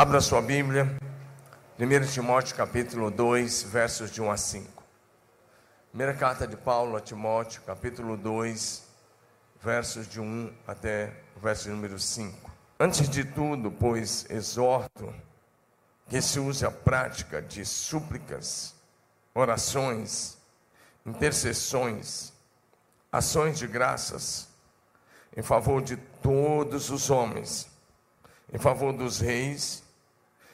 Abra sua Bíblia, 1 Timóteo capítulo 2, versos de 1 a 5. Primeira carta de Paulo a Timóteo, capítulo 2, versos de 1 até o verso número 5. Antes de tudo, pois, exorto que se use a prática de súplicas, orações, intercessões, ações de graças em favor de todos os homens, em favor dos reis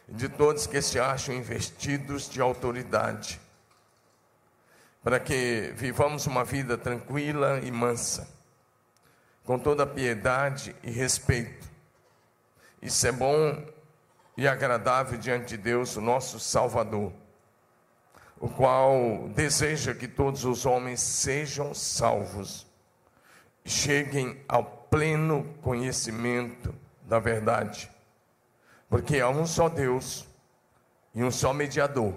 de todos que se acham investidos de autoridade, para que vivamos uma vida tranquila e mansa, com toda piedade e respeito. Isso é bom e agradável diante de Deus, o nosso Salvador, o qual deseja que todos os homens sejam salvos, cheguem ao pleno conhecimento da verdade. Porque há um só Deus e um só mediador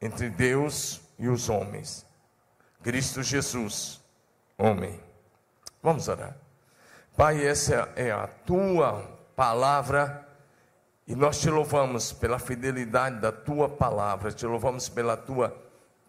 entre Deus e os homens. Cristo Jesus, homem. Vamos orar. Pai, essa é a tua palavra e nós te louvamos pela fidelidade da tua palavra, te louvamos pela tua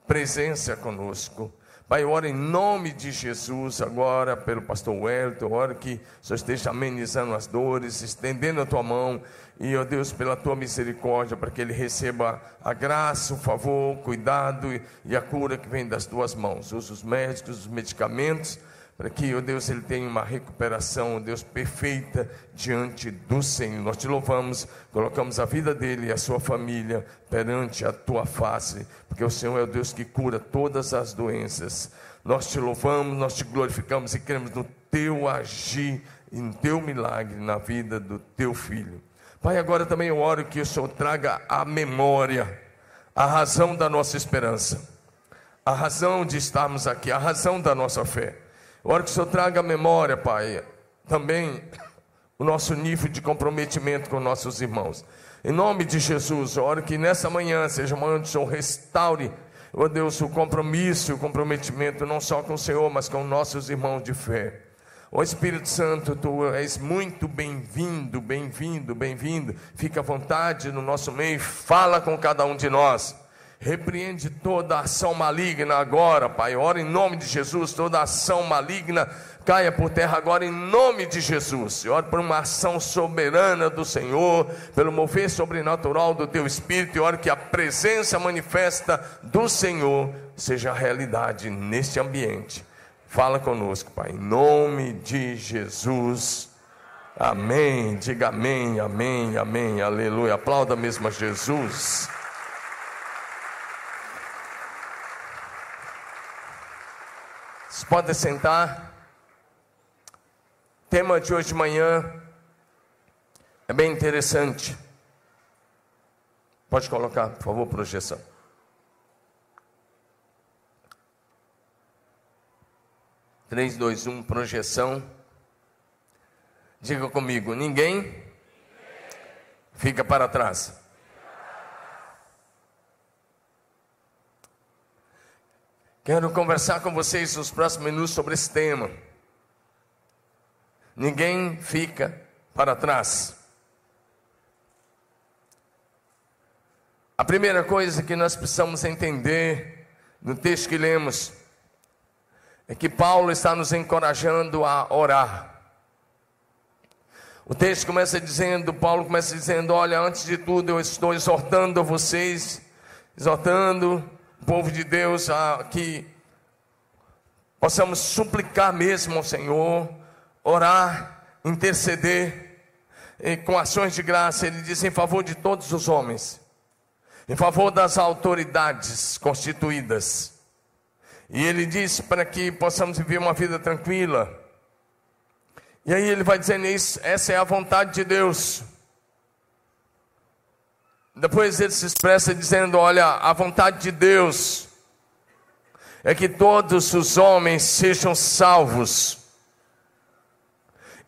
presença conosco. Pai, eu oro em nome de Jesus agora pelo pastor Wellington, eu oro que o Senhor esteja amenizando as dores, estendendo a tua mão e, ó Deus, pela tua misericórdia, para que ele receba a graça, o favor, o cuidado e a cura que vem das tuas mãos. Usa os médicos, os medicamentos, para que, ó Deus, ele tenha uma recuperação, ó Deus, perfeita diante do Senhor. Nós te louvamos, colocamos a vida dele e a sua família perante a tua face, porque o Senhor é o Deus que cura todas as doenças. Nós te louvamos, nós te glorificamos e cremos no teu agir, em teu milagre na vida do teu filho. Pai, agora também eu oro que o Senhor traga a memória, a razão da nossa esperança, a razão de estarmos aqui, a razão da nossa fé. Eu oro que o Senhor traga a memória, Pai, também o nosso nível de comprometimento com nossos irmãos. Em nome de Jesus, eu oro que nessa manhã seja uma manhã onde o Senhor restaure, ó Deus, o compromisso, o comprometimento, não só com o Senhor, mas com nossos irmãos de fé. Ó Espírito Santo, tu és muito bem-vindo, bem-vindo, bem-vindo. Fica à vontade no nosso meio, fala com cada um de nós. Repreende toda ação maligna agora, Pai. Ora em nome de Jesus, toda ação maligna caia por terra agora em nome de Jesus. Eu oro por uma ação soberana do Senhor, pelo mover sobrenatural do teu espírito, e oro que a presença manifesta do Senhor seja realidade neste ambiente. Fala conosco, Pai, em nome de Jesus. Amém. Diga amém, amém, amém, aleluia. Aplauda mesmo a Jesus. Vocês podem sentar. O tema de hoje de manhã é bem interessante. Pode colocar, por favor, projeção. 3, 2, 1, projeção. Diga comigo: ninguém fica para trás. Quero conversar com vocês nos próximos minutos sobre esse tema. Ninguém fica para trás. A primeira coisa que nós precisamos entender no texto que lemos é que Paulo está nos encorajando a orar. O texto começa dizendo, Paulo começa dizendo: Olha, antes de tudo eu estou exortando vocês, exortando povo de Deus a que possamos suplicar mesmo ao Senhor, orar, interceder com ações de graça. Ele diz em favor de todos os homens, em favor das autoridades constituídas e ele diz para que possamos viver uma vida tranquila. E aí ele vai dizendo isso, essa é a vontade de Deus. Depois ele se expressa dizendo: Olha, a vontade de Deus é que todos os homens sejam salvos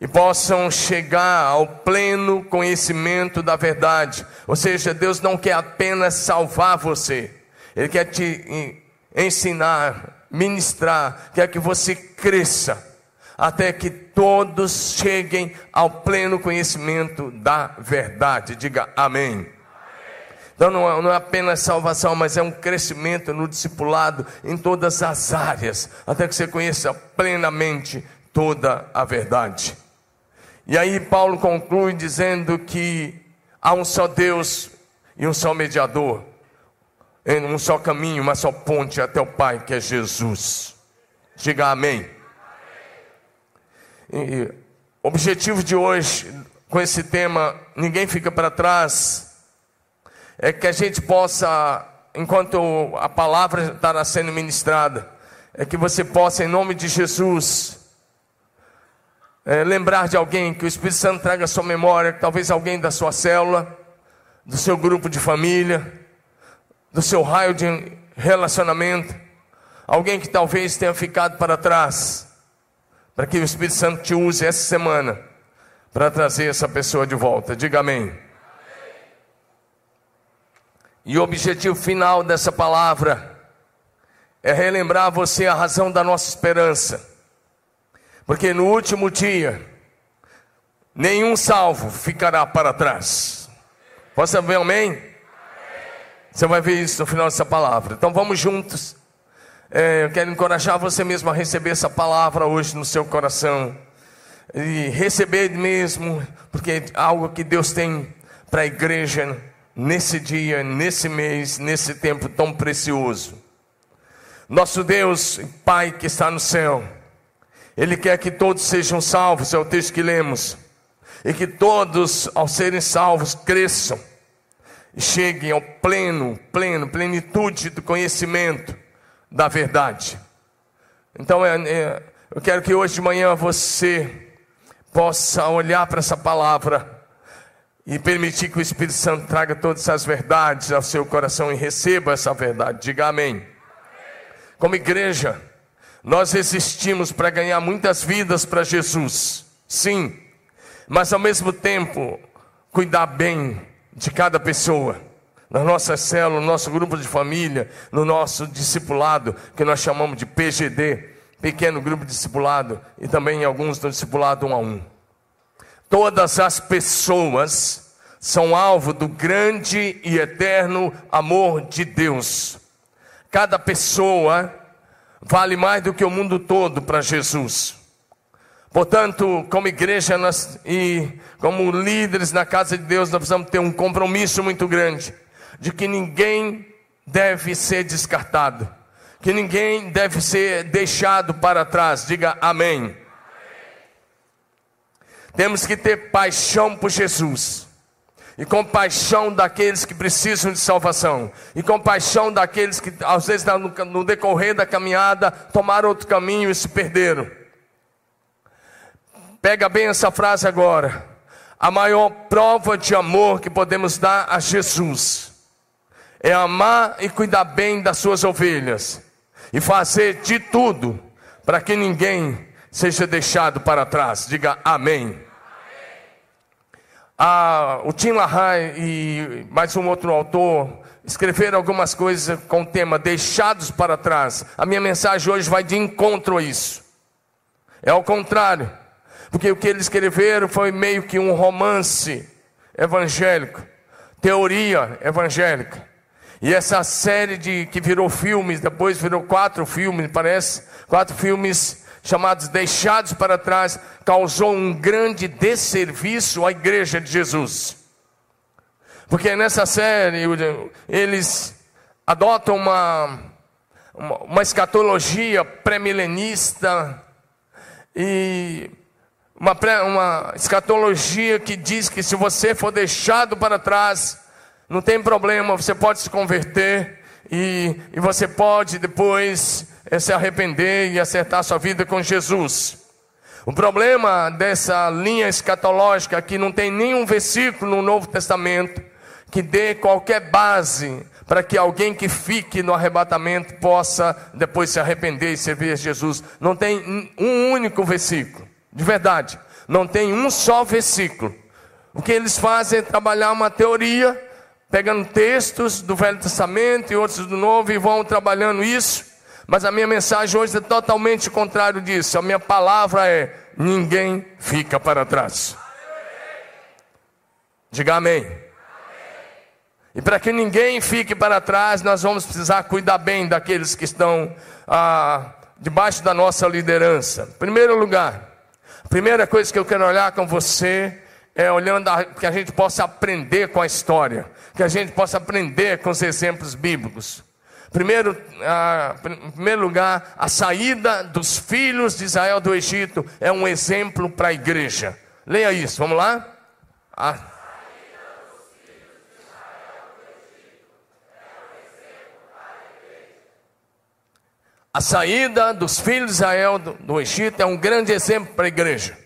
e possam chegar ao pleno conhecimento da verdade. Ou seja, Deus não quer apenas salvar você, Ele quer te ensinar, ministrar, quer que você cresça até que todos cheguem ao pleno conhecimento da verdade. Diga amém. Então não é, não é, apenas salvação, mas é um crescimento no discipulado em todas as áreas, até que você conheça plenamente toda a verdade. E aí Paulo conclui dizendo que há um só Deus e um só mediador, um só caminho, uma só ponte até o Pai, que é Jesus. Diga amém. E, objetivo de hoje, com esse tema, ninguém fica para trás, é que a gente possa, enquanto a palavra estará sendo ministrada, é que você possa, em nome de Jesus, é, lembrar de alguém, que o Espírito Santo traga a sua memória, talvez alguém da sua célula, do seu grupo de família, do seu raio de relacionamento, alguém que talvez tenha ficado para trás para que o Espírito Santo te use essa semana para trazer essa pessoa de volta. Diga amém. E o objetivo final dessa palavra é relembrar você a razão da nossa esperança. Porque no último dia, nenhum salvo ficará para trás. Posso ver amém? Você vai ver isso no final dessa palavra. Então vamos juntos é, eu quero encorajar você mesmo a receber essa palavra hoje no seu coração. E receber mesmo, porque é algo que Deus tem para a igreja nesse dia, nesse mês, nesse tempo tão precioso. Nosso Deus, Pai que está no céu, Ele quer que todos sejam salvos, é o texto que lemos, e que todos, ao serem salvos, cresçam e cheguem ao pleno, pleno, plenitude do conhecimento da verdade. Então é, é, eu quero que hoje de manhã você possa olhar para essa palavra e permitir que o Espírito Santo traga todas essas verdades ao seu coração e receba essa verdade. Diga amém. Como igreja, nós existimos para ganhar muitas vidas para Jesus, sim, mas ao mesmo tempo cuidar bem de cada pessoa na nossa célula, no nosso grupo de família, no nosso discipulado, que nós chamamos de PGD, pequeno grupo discipulado, e também alguns do discipulado um a um. Todas as pessoas são alvo do grande e eterno amor de Deus. Cada pessoa vale mais do que o mundo todo para Jesus. Portanto, como igreja nós, e como líderes na casa de Deus, nós precisamos ter um compromisso muito grande de que ninguém deve ser descartado, que ninguém deve ser deixado para trás. Diga amém. Temos que ter paixão por Jesus. E compaixão daqueles que precisam de salvação. E compaixão daqueles que, às vezes, no decorrer da caminhada, tomaram outro caminho e se perderam. Pega bem essa frase agora. A maior prova de amor que podemos dar a Jesus é amar e cuidar bem das suas ovelhas e fazer de tudo para que ninguém seja deixado para trás. Diga amém. Ah, o Tim LaHaye e mais um outro autor escreveram algumas coisas com o tema Deixados para Trás. A minha mensagem hoje vai de encontro a isso. É ao contrário, porque o que eles escreveram foi meio que um romance evangélico, teoria evangélica. E essa série de que virou filmes, depois virou quatro filmes, parece, quatro filmes chamados Deixados para Trás, causou um grande desserviço à igreja de Jesus. Porque nessa série eles adotam uma, uma, uma escatologia pré-milenista e uma, uma escatologia que diz que se você for deixado para trás, não tem problema, você pode se converter e, e você pode depois é, se arrepender e acertar sua vida com Jesus. O problema dessa linha escatológica é que não tem nenhum versículo no Novo Testamento que dê qualquer base para que alguém que fique no arrebatamento possa depois se arrepender e servir a Jesus. Não tem um único versículo, de verdade. Não tem um só versículo. O que eles fazem é trabalhar uma teoria pegando textos do Velho Testamento e outros do Novo e vão trabalhando isso Mas a minha mensagem hoje é totalmente contrário disso. A minha palavra é: ninguém fica para trás. Diga amém. E para que ninguém fique para trás, nós vamos precisar cuidar bem daqueles que estão ah, debaixo da nossa liderança. Primeiro lugar, a primeira coisa que eu quero olhar com você é olhando a, que a gente possa aprender com a história, que a gente possa aprender com os exemplos bíblicos. Primeiro, ah, em primeiro lugar, a saída dos filhos de Israel do Egito é um exemplo para a igreja. Leia isso, vamos lá? A saída dos filhos de Israel do, do Egito é um grande exemplo para a igreja.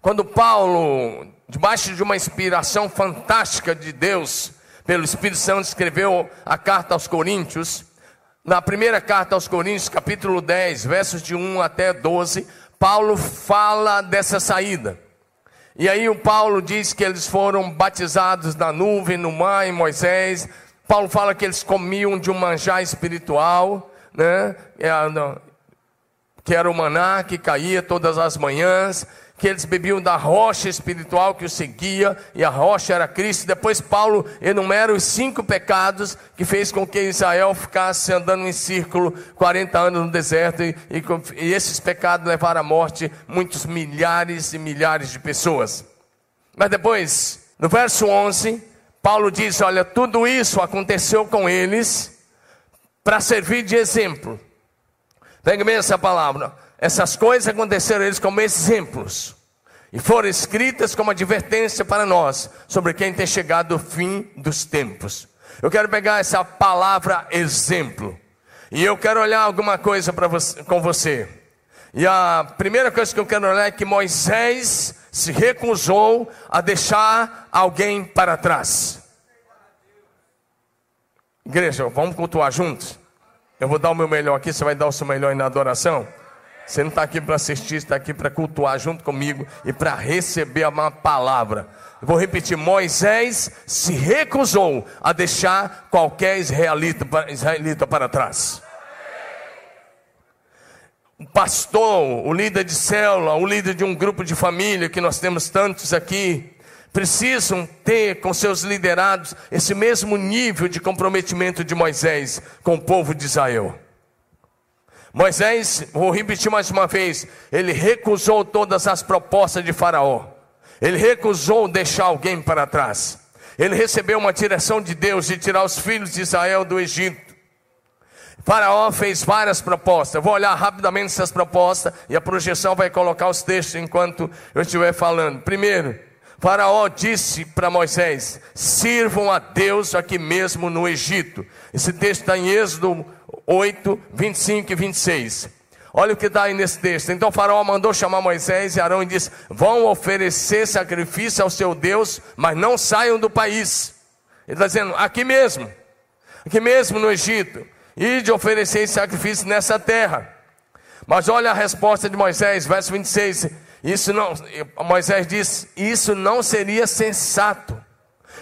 Quando Paulo, debaixo de uma inspiração fantástica de Deus, pelo Espírito Santo, escreveu a carta aos Coríntios, na primeira carta aos Coríntios, capítulo 10, versos de 1 até 12, Paulo fala dessa saída. E aí o Paulo diz que eles foram batizados na nuvem, no mar, em Moisés. Paulo fala que eles comiam de um manjar espiritual né? Que era o maná que caía todas as manhãs, que eles bebiam da rocha espiritual que os seguia, e a rocha era Cristo. Depois Paulo enumera os cinco pecados que fez com que Israel ficasse andando em círculo 40 anos no deserto, e, e, e esses pecados levaram à morte muitos milhares e milhares de pessoas. Mas depois, no verso 11, Paulo diz: Olha, tudo isso aconteceu com eles para servir de exemplo. Pegue bem essa palavra. Essas coisas aconteceram eles como exemplos e foram escritas como advertência para nós sobre quem tem chegado o fim dos tempos. Eu quero pegar essa palavra exemplo e eu quero olhar alguma coisa para você, com você. E a primeira coisa que eu quero olhar é que Moisés se recusou a deixar alguém para trás. Igreja, vamos cultuar juntos? Eu vou dar o meu melhor aqui, você vai dar o seu melhor na adoração? Você não está aqui para assistir, está aqui para cultuar junto comigo e para receber uma palavra. Eu vou repetir: Moisés se recusou a deixar qualquer israelita, israelita para trás. O pastor, o líder de célula, o líder de um grupo de família, que nós temos tantos aqui, precisam ter com seus liderados esse mesmo nível de comprometimento de Moisés com o povo de Israel. Moisés, vou repetir mais uma vez, ele recusou todas as propostas de Faraó. Ele recusou deixar alguém para trás. Ele recebeu uma direção de Deus de tirar os filhos de Israel do Egito. Faraó fez várias propostas. Eu vou olhar rapidamente essas propostas e a projeção vai colocar os textos enquanto eu estiver falando. Primeiro, Faraó disse para Moisés: sirvam a Deus aqui mesmo no Egito. Esse texto está em Êxodo 8, 25 e 26. Olha o que está aí nesse texto. Então Faraó mandou chamar Moisés e Arão e disse: Vão oferecer sacrifício ao seu Deus, mas não saiam do país. Ele está dizendo: aqui mesmo, aqui mesmo no Egito, e de oferecer sacrifício nessa terra. Mas olha a resposta de Moisés, verso 26. Isso não, Moisés diz, isso não seria sensato.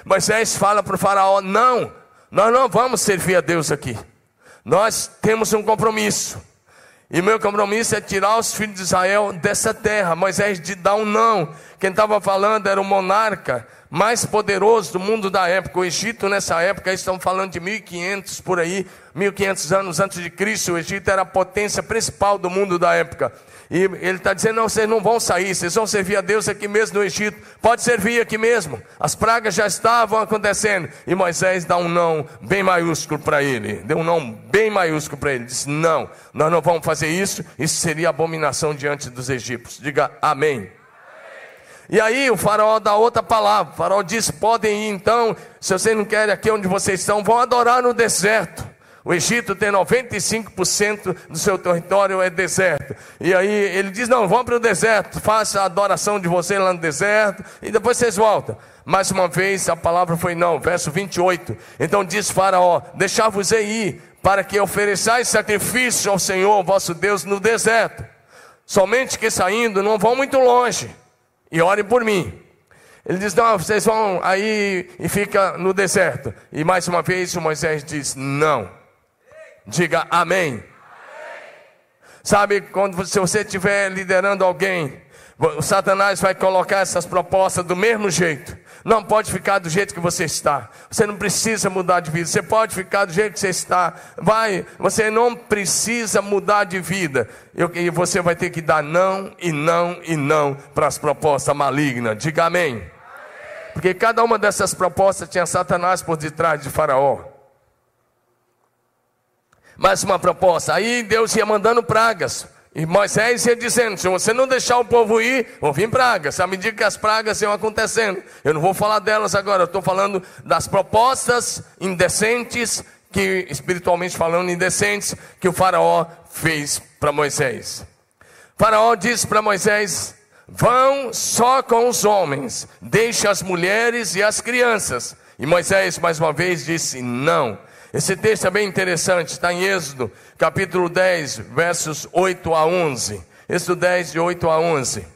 Moisés fala para o faraó: não, nós não vamos servir a Deus aqui. Nós temos um compromisso. E meu compromisso é tirar os filhos de Israel dessa terra. Moisés dá um não. Quem estava falando era o monarca mais poderoso do mundo da época. O Egito, nessa época, estão falando de 1500 por aí, 1500 anos antes de Cristo. O Egito era a potência principal do mundo da época. E ele está dizendo: não, vocês não vão sair, vocês vão servir a Deus aqui mesmo no Egito. Pode servir aqui mesmo. As pragas já estavam acontecendo. E Moisés dá um não bem maiúsculo para ele. Deu um não bem maiúsculo para ele. Disse: não, nós não vamos fazer isso. Isso seria abominação diante dos egípcios. Diga amém. E aí o faraó dá outra palavra. O faraó diz: podem ir então, se vocês não querem aqui onde vocês estão, vão adorar no deserto. O Egito tem 95% do seu território é deserto. E aí ele diz: Não, vão para o deserto, faça a adoração de vocês lá no deserto, e depois vocês voltam. Mais uma vez a palavra foi não, verso 28. Então diz Faraó: Deixar-vos ir, para que ofereçais sacrifício ao Senhor vosso Deus no deserto. Somente que saindo, não vão muito longe, e orem por mim. Ele diz: Não, vocês vão aí e fica no deserto. E mais uma vez o Moisés diz: Não. Diga amém. Sabe, quando se você estiver liderando alguém, o Satanás vai colocar essas propostas do mesmo jeito. Não pode ficar do jeito que você está. Você não precisa mudar de vida. Você pode ficar do jeito que você está. Vai, você não precisa mudar de vida. E você vai ter que dar não e não e não para as propostas malignas. Diga amém. Porque cada uma dessas propostas tinha Satanás por detrás de Faraó. Mais uma proposta. Aí Deus ia mandando pragas. E Moisés ia dizendo: se você não deixar o povo ir, vão vir pragas. À medida que as pragas iam acontecendo, eu não vou falar delas agora, eu estou falando das propostas indecentes, que espiritualmente falando, indecentes, que o Faraó fez para Moisés. Faraó disse para Moisés: vão só com os homens, deixe as mulheres e as crianças. E Moisés, mais uma vez, disse: não. Esse texto é bem interessante, está em Êxodo, capítulo 10, versos 8 a 11. Êxodo 10, de 8 a 11.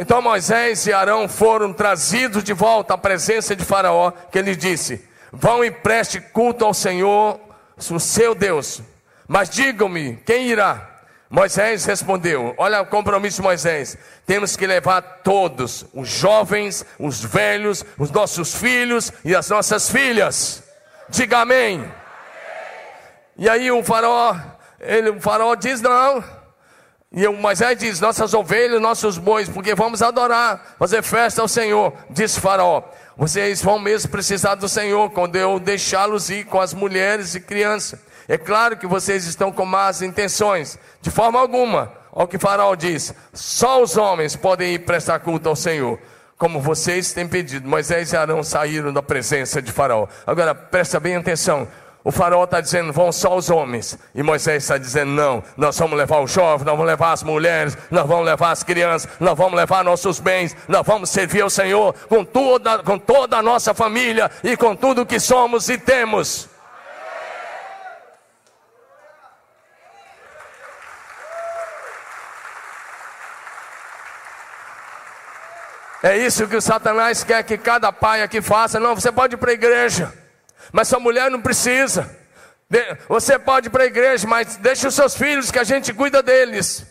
Então Moisés e Arão foram trazidos de volta à presença de Faraó, que ele disse: Vão e preste culto ao Senhor, o seu Deus. Mas digam-me, quem irá? Moisés respondeu: Olha o compromisso de Moisés. Temos que levar todos, os jovens, os velhos, os nossos filhos e as nossas filhas. Diga amém. E aí o faraó, ele, o faraó diz não. E o Moisés diz: Nossas ovelhas, nossos bois, porque vamos adorar, fazer festa ao Senhor. Diz Faraó: Vocês vão mesmo precisar do Senhor quando eu deixá-los ir com as mulheres e crianças. É claro que vocês estão com más intenções, de forma alguma. Olha o que Faraó diz: Só os homens podem ir prestar culto ao Senhor como vocês têm pedido. Moisés e Arão saíram da presença de Faraó. Agora presta bem atenção. O faraó está dizendo, vão só os homens. E Moisés está dizendo, não, nós vamos levar os jovens, nós vamos levar as mulheres, nós vamos levar as crianças, nós vamos levar nossos bens, nós vamos servir ao Senhor com toda, com toda a nossa família e com tudo que somos e temos. É isso que o Satanás quer que cada pai aqui faça. Não, você pode ir para a igreja. Mas sua mulher não precisa. Você pode ir para a igreja, mas deixe os seus filhos que a gente cuida deles.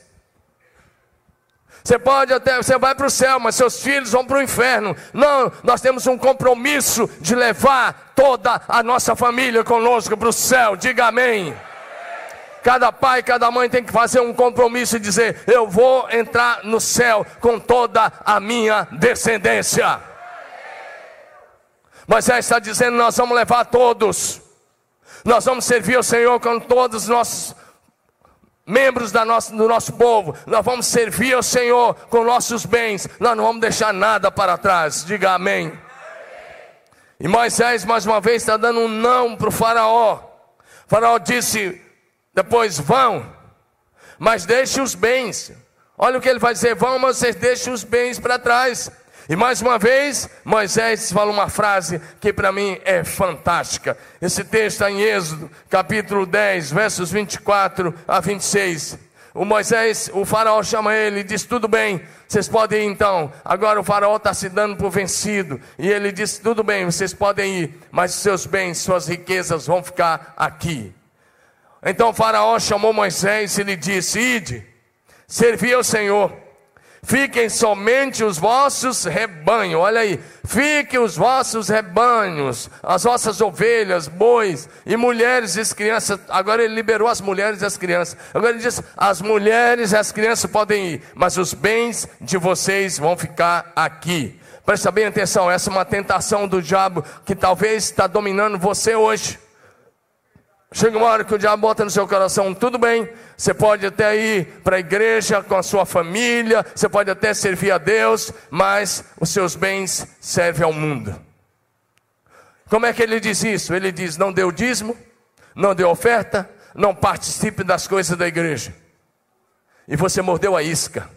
Você pode até, você vai para o céu, mas seus filhos vão para o inferno. Não, nós temos um compromisso de levar toda a nossa família conosco para o céu. Diga amém. Cada pai, cada mãe tem que fazer um compromisso e dizer: Eu vou entrar no céu com toda a minha descendência. Moisés está dizendo: nós vamos levar todos, nós vamos servir ao Senhor com todos os nossos membros da nossa, do nosso povo, nós vamos servir ao Senhor com nossos bens, nós não vamos deixar nada para trás, diga amém. E Moisés, mais uma vez, está dando um não para o Faraó. O faraó disse: depois vão, mas deixe os bens. Olha o que ele vai dizer: vão, mas vocês deixem os bens para trás. E mais uma vez, Moisés fala uma frase que para mim é fantástica. Esse texto está em Êxodo, capítulo 10, versos 24 a 26. O Moisés, o faraó chama ele e diz: Tudo bem, vocês podem ir então. Agora o faraó está se dando por vencido. E ele diz: Tudo bem, vocês podem ir, mas seus bens, suas riquezas vão ficar aqui. Então o faraó chamou Moisés e lhe disse: Ide, servi ao Senhor Fiquem somente os vossos rebanhos, olha aí, fiquem os vossos rebanhos, as vossas ovelhas, bois e mulheres e as crianças. Agora ele liberou as mulheres e as crianças. Agora ele diz: as mulheres e as crianças podem ir, mas os bens de vocês vão ficar aqui. Presta bem atenção, essa é uma tentação do diabo que talvez está dominando você hoje. Chega uma hora que o diabo bota no seu coração, tudo bem, você pode até ir para a igreja com a sua família, você pode até servir a Deus, mas os seus bens servem ao mundo. Como é que ele diz isso? Ele diz: não dê o dízimo, não dê oferta, não participe das coisas da igreja. E você mordeu a isca.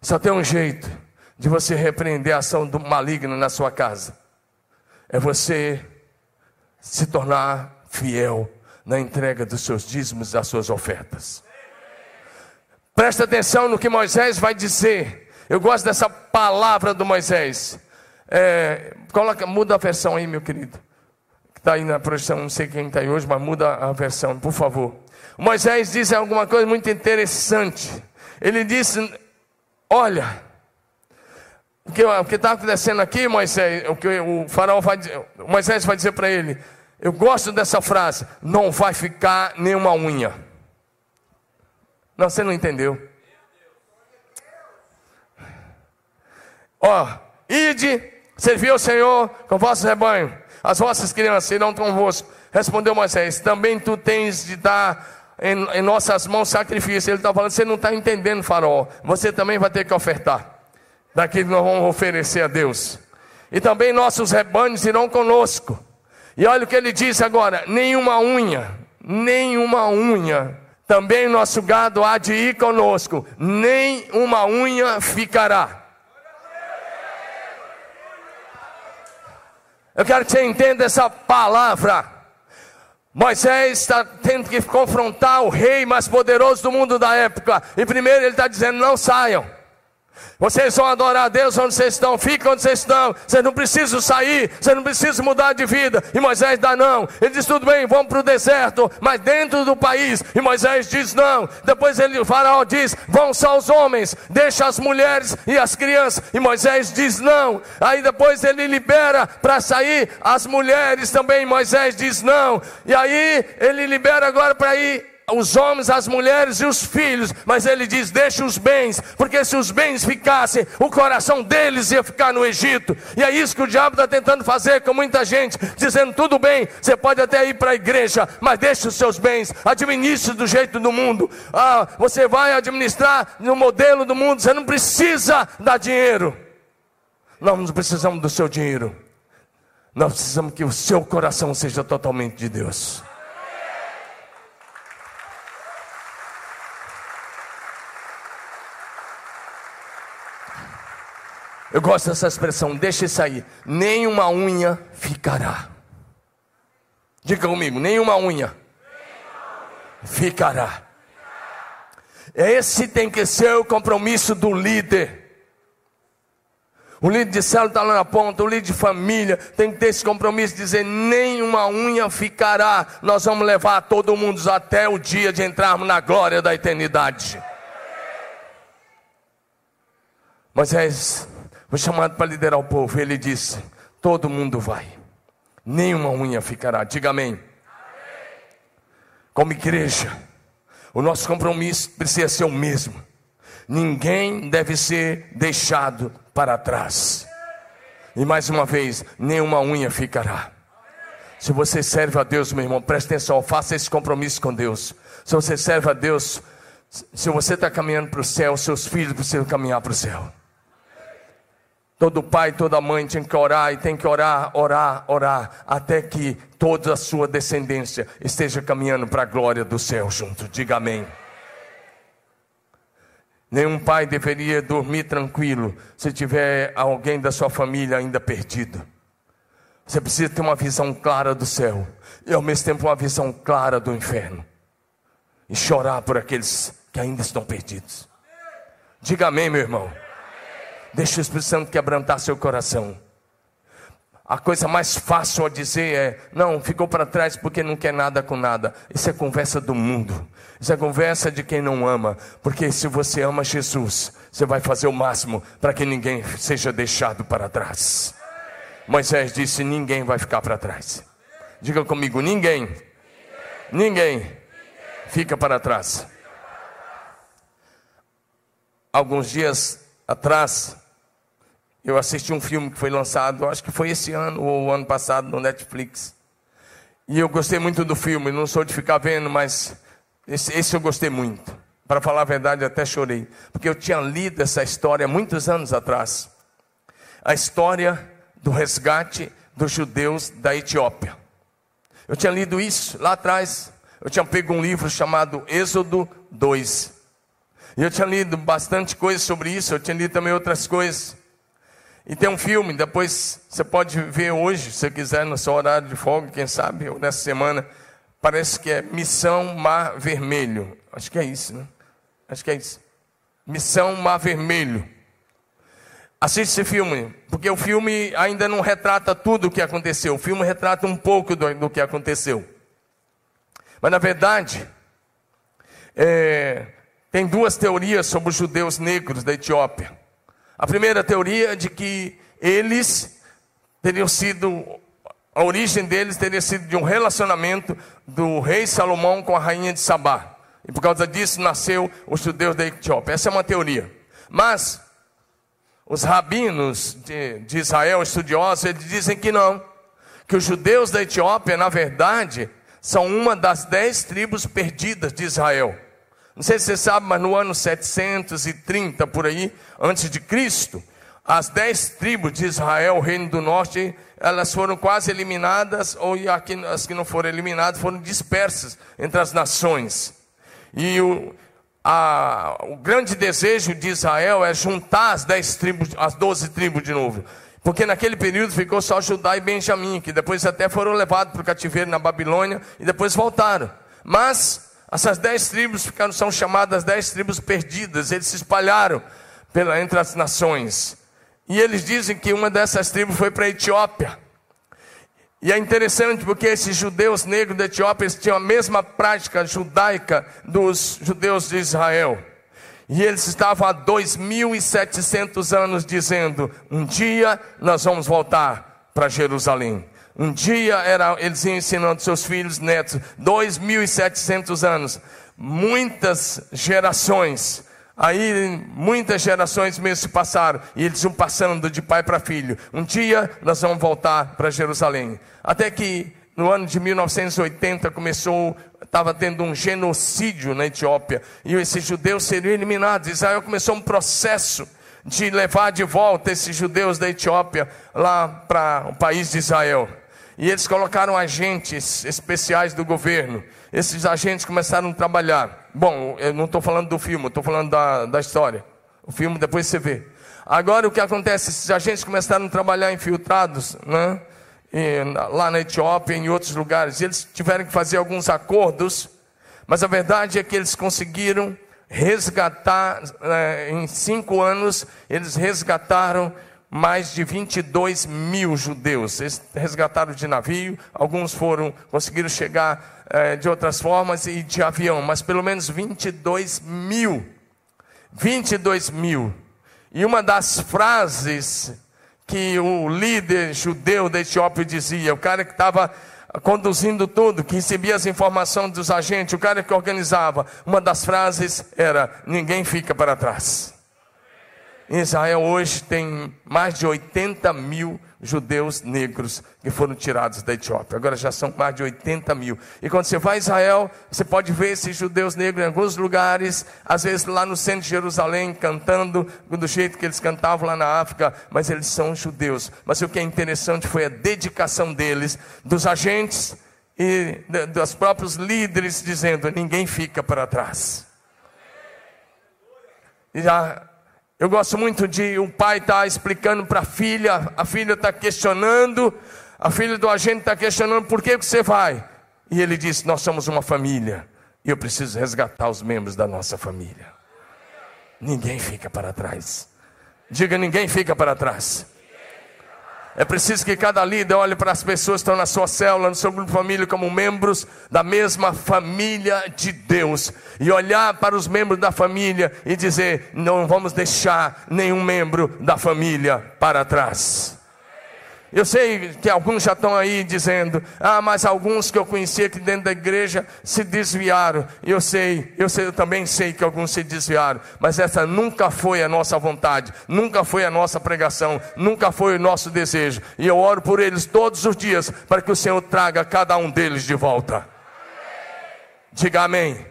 Só tem um jeito de você repreender a ação do maligno na sua casa. É você se tornar fiel na entrega dos seus dízimos e das suas ofertas. Presta atenção no que Moisés vai dizer. Eu gosto dessa palavra do Moisés. É, coloca, muda a versão aí, meu querido. Está aí na projeção, não sei quem está aí hoje, mas muda a versão, por favor. Moisés diz alguma coisa muito interessante. Ele disse: Olha, o que está acontecendo aqui, Moisés, o que o faraó vai dizer, Moisés vai dizer para ele: Eu gosto dessa frase, não vai ficar nenhuma unha. Não, você não entendeu. Ó, ide, serviu o Senhor com vosso rebanho, as vossas crianças irão convosco. Respondeu Moisés: Também tu tens de dar em, em nossas mãos sacrifício. Ele está falando: Você não está entendendo, Faraó. Você também vai ter que ofertar daquilo que nós vamos oferecer a Deus. E também nossos rebanhos irão conosco. E olha o que ele diz agora: nenhuma unha, nenhuma unha. Também nosso gado há de ir conosco, nem uma unha ficará. Eu quero que você entenda essa palavra. Moisés está tendo que confrontar o rei mais poderoso do mundo da época. E primeiro ele está dizendo: não saiam. Vocês vão adorar a Deus onde vocês estão, fiquem onde vocês estão. Vocês não precisam sair, vocês não precisam mudar de vida. E Moisés dá não. Ele diz: tudo bem, vamos para o deserto, mas dentro do país. E Moisés diz não. Depois ele, o faraó diz: vão só os homens, deixa as mulheres e as crianças. E Moisés diz não. Aí depois ele libera para sair as mulheres também. Moisés diz não. E aí ele libera agora para ir os homens, as mulheres e os filhos, mas ele diz: deixe os bens, porque se os bens ficassem, o coração deles ia ficar no Egito. E é isso que o diabo está tentando fazer com muita gente, dizendo: tudo bem, você pode até ir para a igreja, mas deixe os seus bens, administre do jeito do mundo. Ah, você vai administrar no modelo do mundo, você não precisa dar dinheiro. Nós não precisamos do seu dinheiro, nós precisamos que o seu coração seja totalmente de Deus. Eu gosto dessa expressão, deixa isso aí. Nenhuma unha ficará. Diga comigo, nenhuma unha ficará. Esse tem que ser o compromisso do líder. O líder de célula está lá na ponta, o líder de família tem que ter esse compromisso de dizer: nenhuma unha ficará. Nós vamos levar todo mundo até o dia de entrarmos na glória da eternidade. Moisés foi chamado para liderar o povo. Ele disse: Todo mundo vai, nenhuma unha ficará. Diga amém. amém. Como igreja, o nosso compromisso precisa ser o mesmo. Ninguém deve ser deixado para trás. E mais uma vez, nenhuma unha ficará. Se você serve a Deus, meu irmão, preste atenção, faça esse compromisso com Deus. Se você serve a Deus, se você está caminhando para o céu, seus filhos precisam caminhar para o céu. Todo pai, toda mãe tem que orar e tem que orar, orar, orar, até que toda a sua descendência esteja caminhando para a glória do céu junto. Diga amém. Nenhum pai deveria dormir tranquilo se tiver alguém da sua família ainda perdido. Você precisa ter uma visão clara do céu e ao mesmo tempo uma visão clara do inferno. E chorar por aqueles que ainda estão perdidos. Diga amém, meu irmão. Deixa o Espírito Santo quebrantar seu coração. A coisa mais fácil a dizer é: não, ficou para trás porque não quer nada com nada. Isso é conversa do mundo. Isso é conversa de quem não ama. Porque se você ama Jesus, você vai fazer o máximo para que ninguém seja deixado para trás. Moisés disse: ninguém vai ficar para trás. Diga comigo: ninguém, ninguém fica para trás. Alguns dias atrás, eu assisti um filme que foi lançado, acho que foi esse ano ou ano passado no Netflix. E eu gostei muito do filme, não sou de ficar vendo, mas esse, esse eu gostei muito. Para falar a verdade, até chorei, porque eu tinha lido essa história muitos anos atrás. A história do resgate dos judeus da Etiópia. Eu tinha lido isso lá atrás. Eu tinha pego um livro chamado Êxodo 2. E eu tinha lido bastante coisa sobre isso, eu tinha lido também outras coisas. E tem um filme, depois você pode ver hoje, se quiser, no seu horário de folga, quem sabe, ou nessa semana. Parece que é Missão Mar Vermelho. Acho que é isso, né? Acho que é isso. Missão Mar Vermelho. Assiste esse filme, porque o filme ainda não retrata tudo o que aconteceu. O filme retrata um pouco do, do que aconteceu. Mas na verdade, é, tem duas teorias sobre os judeus negros da Etiópia. A primeira teoria é de que eles teriam sido, a origem deles teria sido de um relacionamento do rei Salomão com a rainha de Sabá. E por causa disso nasceu os judeus da Etiópia. Essa é uma teoria. Mas os rabinos de, de Israel, estudiosos, eles dizem que não. Que os judeus da Etiópia, na verdade, são uma das dez tribos perdidas de Israel. Não sei se você sabe, mas no ano 730 por aí, antes de Cristo, as dez tribos de Israel, o reino do norte, elas foram quase eliminadas, ou as que não foram eliminadas foram dispersas entre as nações. E o, a, o grande desejo de Israel é juntar as dez tribos, as doze tribos de novo. Porque naquele período ficou só Judá e Benjamim, que depois até foram levados para o cativeiro na Babilônia e depois voltaram. Mas essas dez tribos ficaram, são chamadas dez tribos perdidas, eles se espalharam pela, entre as nações. E eles dizem que uma dessas tribos foi para a Etiópia. E é interessante porque esses judeus negros da Etiópia tinham a mesma prática judaica dos judeus de Israel. E eles estavam há 2.700 anos dizendo: um dia nós vamos voltar para Jerusalém. Um dia era, eles iam ensinando seus filhos, netos, 2.700 anos, muitas gerações. Aí muitas gerações mesmo se passaram e eles iam passando de pai para filho. Um dia nós vamos voltar para Jerusalém. Até que no ano de 1980 começou, estava tendo um genocídio na Etiópia e esses judeus seriam eliminados. Israel começou um processo de levar de volta esses judeus da Etiópia lá para o país de Israel. E eles colocaram agentes especiais do governo. Esses agentes começaram a trabalhar. Bom, eu não estou falando do filme, estou falando da, da história. O filme depois você vê. Agora o que acontece? Esses agentes começaram a trabalhar infiltrados, né? E, lá na Etiópia e em outros lugares. Eles tiveram que fazer alguns acordos, mas a verdade é que eles conseguiram resgatar, eh, em cinco anos, eles resgataram mais de 22 mil judeus. Eles resgataram de navio, alguns foram, conseguiram chegar é, de outras formas e de avião, mas pelo menos 22 mil. 22 mil. E uma das frases que o líder judeu da Etiópia dizia, o cara que estava conduzindo tudo, que recebia as informações dos agentes, o cara que organizava, uma das frases era: ninguém fica para trás. Israel hoje tem mais de 80 mil judeus negros que foram tirados da Etiópia. Agora já são mais de 80 mil. E quando você vai a Israel, você pode ver esses judeus negros em alguns lugares, às vezes lá no centro de Jerusalém, cantando do jeito que eles cantavam lá na África, mas eles são judeus. Mas o que é interessante foi a dedicação deles, dos agentes e dos próprios líderes, dizendo: ninguém fica para trás. E já eu gosto muito de um pai estar tá explicando para a filha, a filha está questionando, a filha do agente está questionando por que, que você vai. E ele disse: Nós somos uma família e eu preciso resgatar os membros da nossa família. Ninguém fica para trás. Diga: ninguém fica para trás. É preciso que cada líder olhe para as pessoas que estão na sua célula, no seu grupo de família, como membros da mesma família de Deus. E olhar para os membros da família e dizer: não vamos deixar nenhum membro da família para trás. Eu sei que alguns já estão aí dizendo, ah, mas alguns que eu conheci aqui dentro da igreja se desviaram. Eu sei, eu sei, eu também sei que alguns se desviaram, mas essa nunca foi a nossa vontade, nunca foi a nossa pregação, nunca foi o nosso desejo. E eu oro por eles todos os dias para que o Senhor traga cada um deles de volta. Diga amém.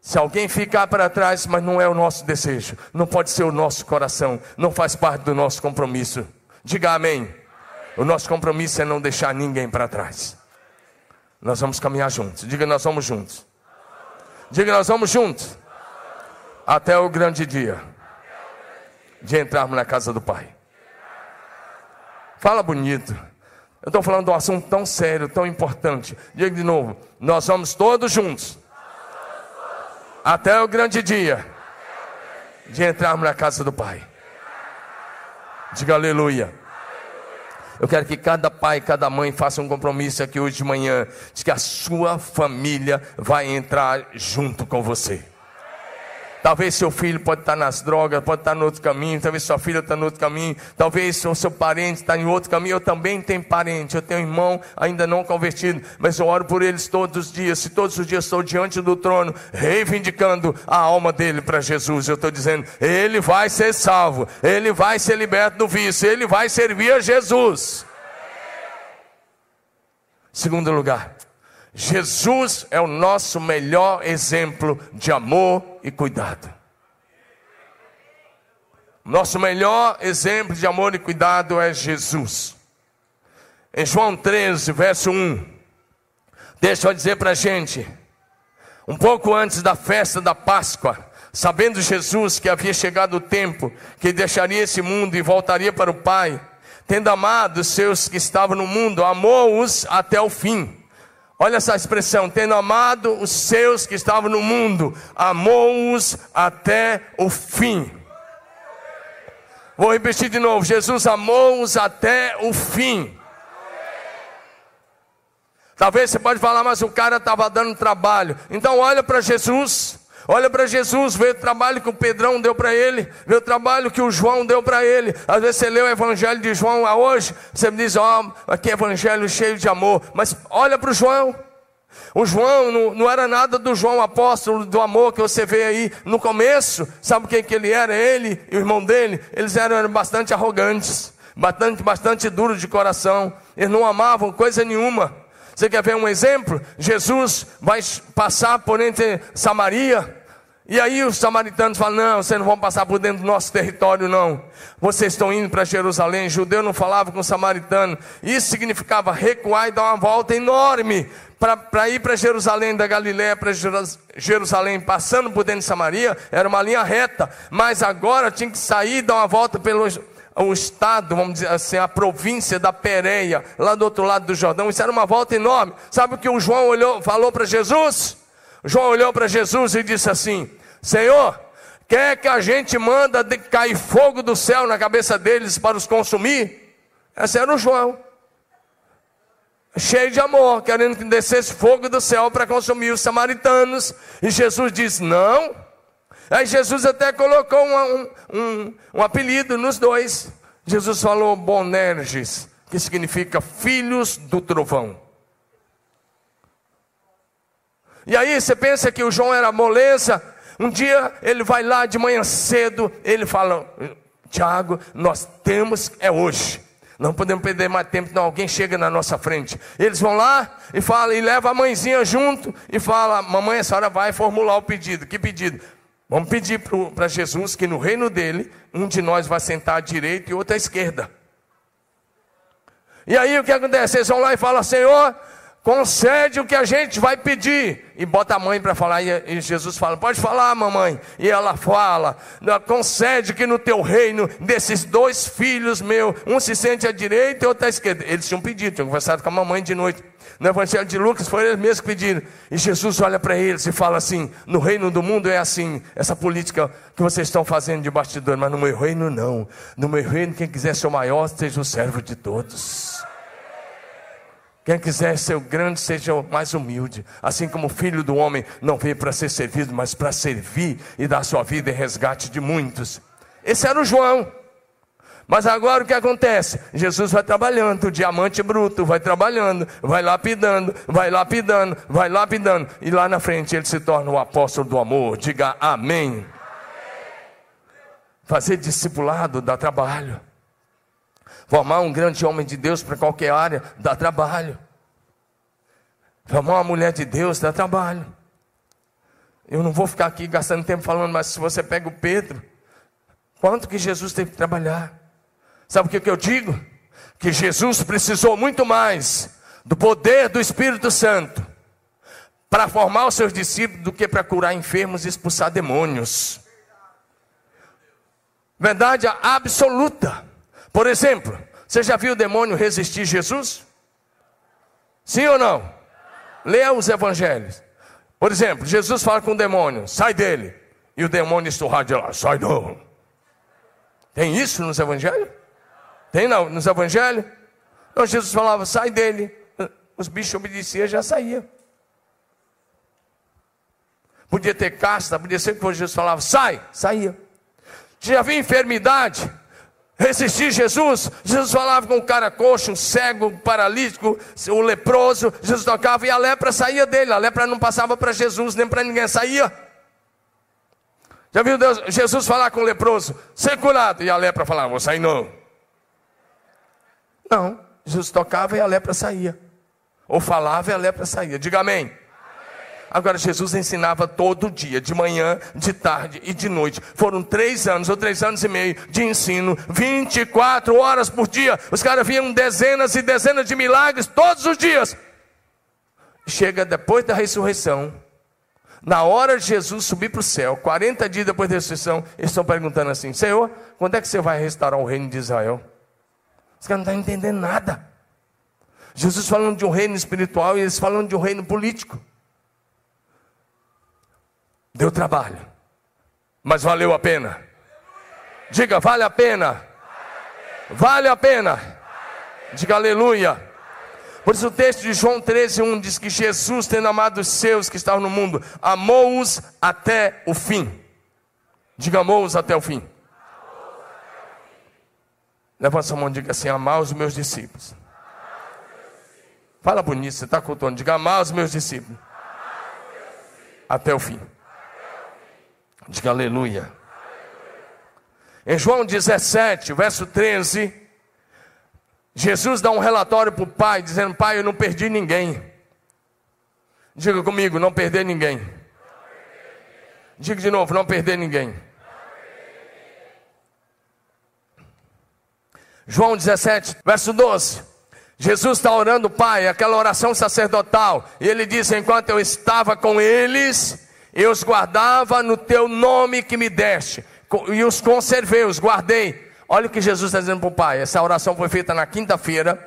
Se alguém ficar para trás, mas não é o nosso desejo, não pode ser o nosso coração, não faz parte do nosso compromisso. Diga amém. O nosso compromisso é não deixar ninguém para trás. Nós vamos caminhar juntos. Diga, nós vamos juntos. Diga, nós vamos juntos. Até o grande dia de entrarmos na casa do Pai. Fala bonito. Eu estou falando de um assunto tão sério, tão importante. Diga de novo: nós vamos todos juntos. Até o grande dia de entrarmos na casa do Pai. Diga aleluia. Eu quero que cada pai, cada mãe faça um compromisso aqui hoje de manhã, de que a sua família vai entrar junto com você. Talvez seu filho pode estar nas drogas, pode estar no outro caminho, talvez sua filha está no outro caminho, talvez o seu parente está em outro caminho. Eu também tenho parente, eu tenho um irmão ainda não convertido, mas eu oro por eles todos os dias. Se todos os dias estou diante do trono, reivindicando a alma dele para Jesus, eu estou dizendo: ele vai ser salvo, ele vai ser liberto do vício, ele vai servir a Jesus. Segundo lugar, Jesus é o nosso melhor exemplo de amor e cuidado. Nosso melhor exemplo de amor e cuidado é Jesus. Em João 13, verso 1, deixa eu dizer para a gente, um pouco antes da festa da Páscoa, sabendo Jesus que havia chegado o tempo que deixaria esse mundo e voltaria para o Pai, tendo amado os seus que estavam no mundo, amou-os até o fim. Olha essa expressão, tendo amado os seus que estavam no mundo, amou-os até o fim. Vou repetir de novo: Jesus amou-os até o fim. Talvez você pode falar, mas o cara estava dando trabalho. Então olha para Jesus. Olha para Jesus, vê o trabalho que o Pedrão deu para ele, vê o trabalho que o João deu para ele. Às vezes você lê o evangelho de João hoje, você me diz, ó, oh, aqui é evangelho cheio de amor. Mas olha para o João. O João não, não, era nada do João apóstolo do amor que você vê aí no começo. Sabe quem que ele era? Ele e o irmão dele. Eles eram bastante arrogantes, bastante, bastante duros de coração. Eles não amavam coisa nenhuma. Você quer ver um exemplo? Jesus vai passar por entre Samaria. E aí os samaritanos falam: Não, vocês não vão passar por dentro do nosso território, não. Vocês estão indo para Jerusalém. Judeu não falava com samaritano. Isso significava recuar e dar uma volta enorme para ir para Jerusalém, da Galiléia para Jerusalém, passando por dentro de Samaria. Era uma linha reta. Mas agora tinha que sair e dar uma volta pelo o estado, vamos dizer assim, a província da Pérea, lá do outro lado do Jordão. Isso era uma volta enorme. Sabe o que o João olhou, falou para Jesus? João olhou para Jesus e disse assim: Senhor, quer que a gente manda cair fogo do céu na cabeça deles para os consumir? Esse era o João. Cheio de amor, querendo que descesse fogo do céu para consumir os samaritanos. E Jesus disse: Não, Aí Jesus até colocou um, um, um apelido nos dois. Jesus falou Bonerges, que significa filhos do trovão. E aí você pensa que o João era moleza. Um dia ele vai lá de manhã cedo, ele fala: Tiago, nós temos, é hoje. Não podemos perder mais tempo, não. Alguém chega na nossa frente. Eles vão lá e fala, e leva a mãezinha junto e fala: Mamãe, a senhora vai formular o pedido. Que pedido? Vamos pedir para Jesus que no reino dele, um de nós vai sentar à direita e outro à esquerda. E aí o que acontece? Eles vão lá e falam: Senhor, concede o que a gente vai pedir. E bota a mãe para falar, e Jesus fala: Pode falar, mamãe. E ela fala: Concede que no teu reino, desses dois filhos meus, um se sente à direita e outro à esquerda. Eles tinham pedido, tinham conversado com a mamãe de noite. No Evangelho de Lucas foi eles mesmos que pediram. E Jesus olha para eles e fala assim: No reino do mundo é assim, essa política que vocês estão fazendo de bastidor, mas no meu reino não. No meu reino, quem quiser ser o maior, seja o servo de todos. Quem quiser ser o grande, seja o mais humilde. Assim como o filho do homem não veio para ser servido, mas para servir e dar sua vida em resgate de muitos. Esse era o João. Mas agora o que acontece? Jesus vai trabalhando, o diamante bruto vai trabalhando, vai lapidando, vai lapidando, vai lapidando, e lá na frente ele se torna o apóstolo do amor. Diga amém. Fazer discipulado dá trabalho. Formar um grande homem de Deus para qualquer área dá trabalho. Formar uma mulher de Deus dá trabalho. Eu não vou ficar aqui gastando tempo falando, mas se você pega o Pedro, quanto que Jesus teve que trabalhar? Sabe o que eu digo? Que Jesus precisou muito mais do poder do Espírito Santo para formar os seus discípulos do que para curar enfermos e expulsar demônios. Verdade absoluta. Por exemplo, você já viu o demônio resistir Jesus? Sim ou não? Leia os evangelhos. Por exemplo, Jesus fala com o demônio: sai dele. E o demônio esturrar de lá: sai não. Tem isso nos evangelhos? Tem não, nos evangelhos? Então Jesus falava, sai dele. Os bichos obedeciam, já saía. Podia ter casta, podia ser que Jesus falava, sai, saía. Já havia enfermidade, resistir Jesus. Jesus falava com o cara coxo, um cego, um paralítico, o leproso. Jesus tocava e a lepra saía dele. A lepra não passava para Jesus, nem para ninguém, saía. Já viu Deus, Jesus falar com o leproso, ser curado, e a lepra falava, vou sair não. Não, Jesus tocava e a lepra saía. Ou falava e a lepra saía. Diga amém. Agora, Jesus ensinava todo dia, de manhã, de tarde e de noite. Foram três anos ou três anos e meio de ensino, 24 horas por dia. Os caras viam dezenas e dezenas de milagres todos os dias. Chega depois da ressurreição, na hora de Jesus subir para o céu, 40 dias depois da ressurreição, eles estão perguntando assim: Senhor, quando é que você vai restaurar o reino de Israel? Os caras não estão entendendo nada. Jesus falando de um reino espiritual e eles falando de um reino político. Deu trabalho, mas valeu a pena. Diga, vale a pena. Vale a pena. Diga aleluia. Por isso o texto de João 13, 1 diz que Jesus, tendo amado os seus que estavam no mundo, amou-os até o fim. Diga amou-os até o fim. Levanta sua mão e diga assim: amar os meus discípulos. Fala bonito, você está cultuando. Diga amar os meus discípulos. Até o fim. Diga aleluia. Em João 17, verso 13, Jesus dá um relatório para o pai, dizendo: Pai, eu não perdi ninguém. Diga comigo: não perder ninguém. Diga de novo: não perder ninguém. João 17, verso 12. Jesus está orando, Pai, aquela oração sacerdotal. E ele diz: Enquanto eu estava com eles, eu os guardava no teu nome que me deste, e os conservei, os guardei. Olha o que Jesus está dizendo para o Pai. Essa oração foi feita na quinta-feira,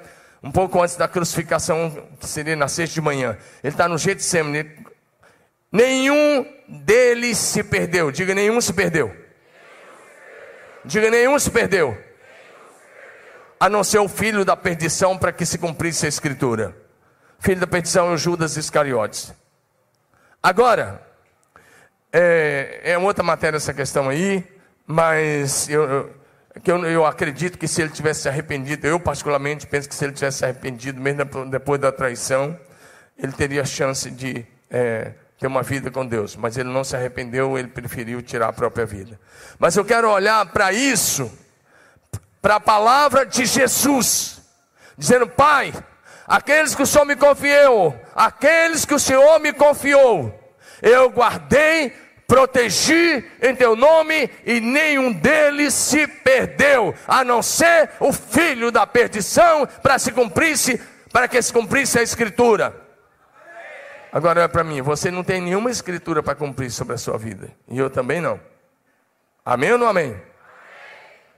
um pouco antes da crucificação, que seria na sexta de manhã. Ele está no jeito de Nenhum deles se perdeu. Diga, nenhum se perdeu. Diga, nenhum se perdeu. A não ser o filho da perdição para que se cumprisse a escritura. Filho da perdição é o Judas Iscariotes. Agora, é, é outra matéria essa questão aí, mas eu, eu, que eu, eu acredito que se ele tivesse se arrependido, eu particularmente penso que se ele tivesse se arrependido, mesmo depois da traição, ele teria chance de é, ter uma vida com Deus. Mas ele não se arrependeu, ele preferiu tirar a própria vida. Mas eu quero olhar para isso, para a palavra de Jesus, dizendo: Pai, aqueles que o Senhor me confiou, aqueles que o Senhor me confiou, eu guardei protegi em teu nome e nenhum deles se perdeu, a não ser o filho da perdição, para se cumprisse, para que se cumprisse a escritura. Agora é para mim, você não tem nenhuma escritura para cumprir sobre a sua vida, e eu também não. Amém ou não amém?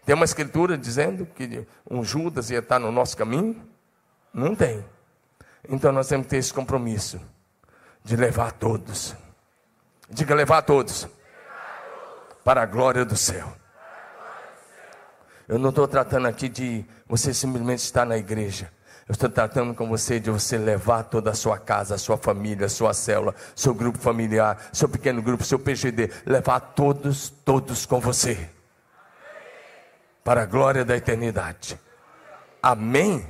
Tem uma escritura dizendo que um Judas ia estar no nosso caminho? Não tem. Então nós temos que ter esse compromisso de levar todos Diga levar todos para a glória do céu. Eu não estou tratando aqui de você simplesmente estar na igreja. Eu estou tratando com você de você levar toda a sua casa, a sua família, a sua célula, seu grupo familiar, seu pequeno grupo, seu PGD. Levar todos, todos com você. Para a glória da eternidade. Amém?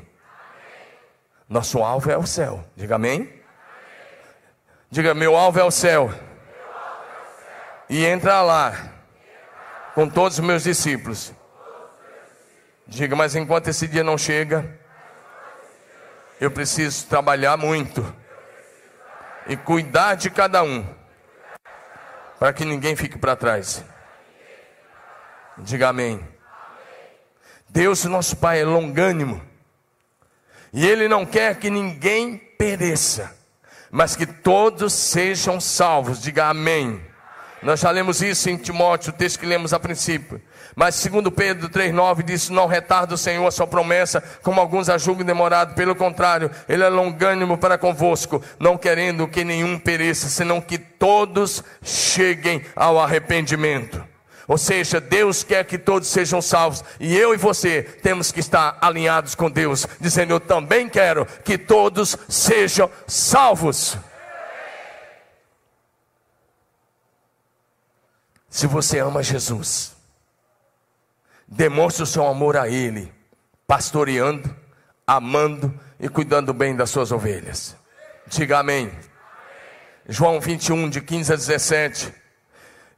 Nosso alvo é o céu. Diga amém. Diga, meu alvo é o céu e entrar lá com todos os meus discípulos. Diga, mas enquanto esse dia não chega, eu preciso trabalhar muito e cuidar de cada um, para que ninguém fique para trás. Diga amém. Deus, nosso Pai, é longânimo, e Ele não quer que ninguém pereça, mas que todos sejam salvos. Diga amém. Nós já lemos isso em Timóteo, o texto que lemos a princípio. Mas segundo Pedro 3,9 diz: Não retarda o Senhor a sua promessa, como alguns a julgam demorado. Pelo contrário, Ele é longânimo para convosco, não querendo que nenhum pereça, senão que todos cheguem ao arrependimento. Ou seja, Deus quer que todos sejam salvos. E eu e você temos que estar alinhados com Deus, dizendo: Eu também quero que todos sejam salvos. Se você ama Jesus, demonstre o seu amor a Ele, pastoreando, amando e cuidando bem das suas ovelhas. Diga amém. João 21, de 15 a 17.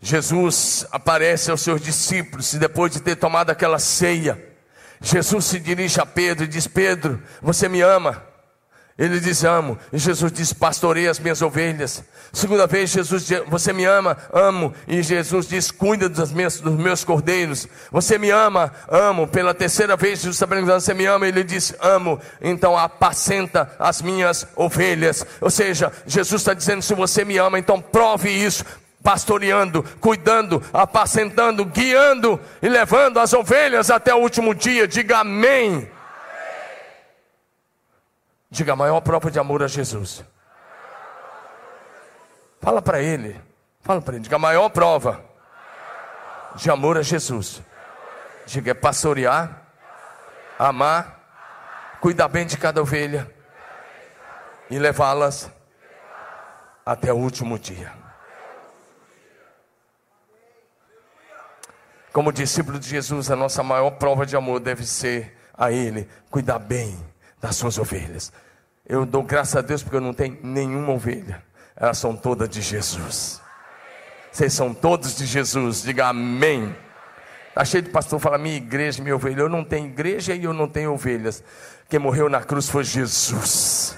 Jesus aparece aos seus discípulos e depois de ter tomado aquela ceia, Jesus se dirige a Pedro e diz: Pedro, você me ama? Ele diz: Amo. E Jesus diz: Pastorei as minhas ovelhas. Segunda vez, Jesus diz: Você me ama? Amo. E Jesus diz: Cuida dos meus, dos meus cordeiros. Você me ama? Amo. Pela terceira vez, Jesus está perguntando: Você me ama? Ele diz: Amo. Então apacenta as minhas ovelhas. Ou seja, Jesus está dizendo: Se você me ama, então prove isso pastoreando, cuidando, apacentando, guiando e levando as ovelhas até o último dia. Diga amém. Diga a maior prova de amor a Jesus. Fala para ele. Fala para ele. Diga a maior prova de amor a Jesus. Diga é pastorear, amar, cuidar bem de cada ovelha e levá-las até o último dia. Como discípulo de Jesus, a nossa maior prova de amor deve ser a Ele cuidar bem das suas ovelhas. Eu dou graças a Deus porque eu não tenho nenhuma ovelha, elas são todas de Jesus. Vocês são todos de Jesus, diga amém. Está cheio de pastor fala, minha igreja, minha ovelha. Eu não tenho igreja e eu não tenho ovelhas. Quem morreu na cruz foi Jesus.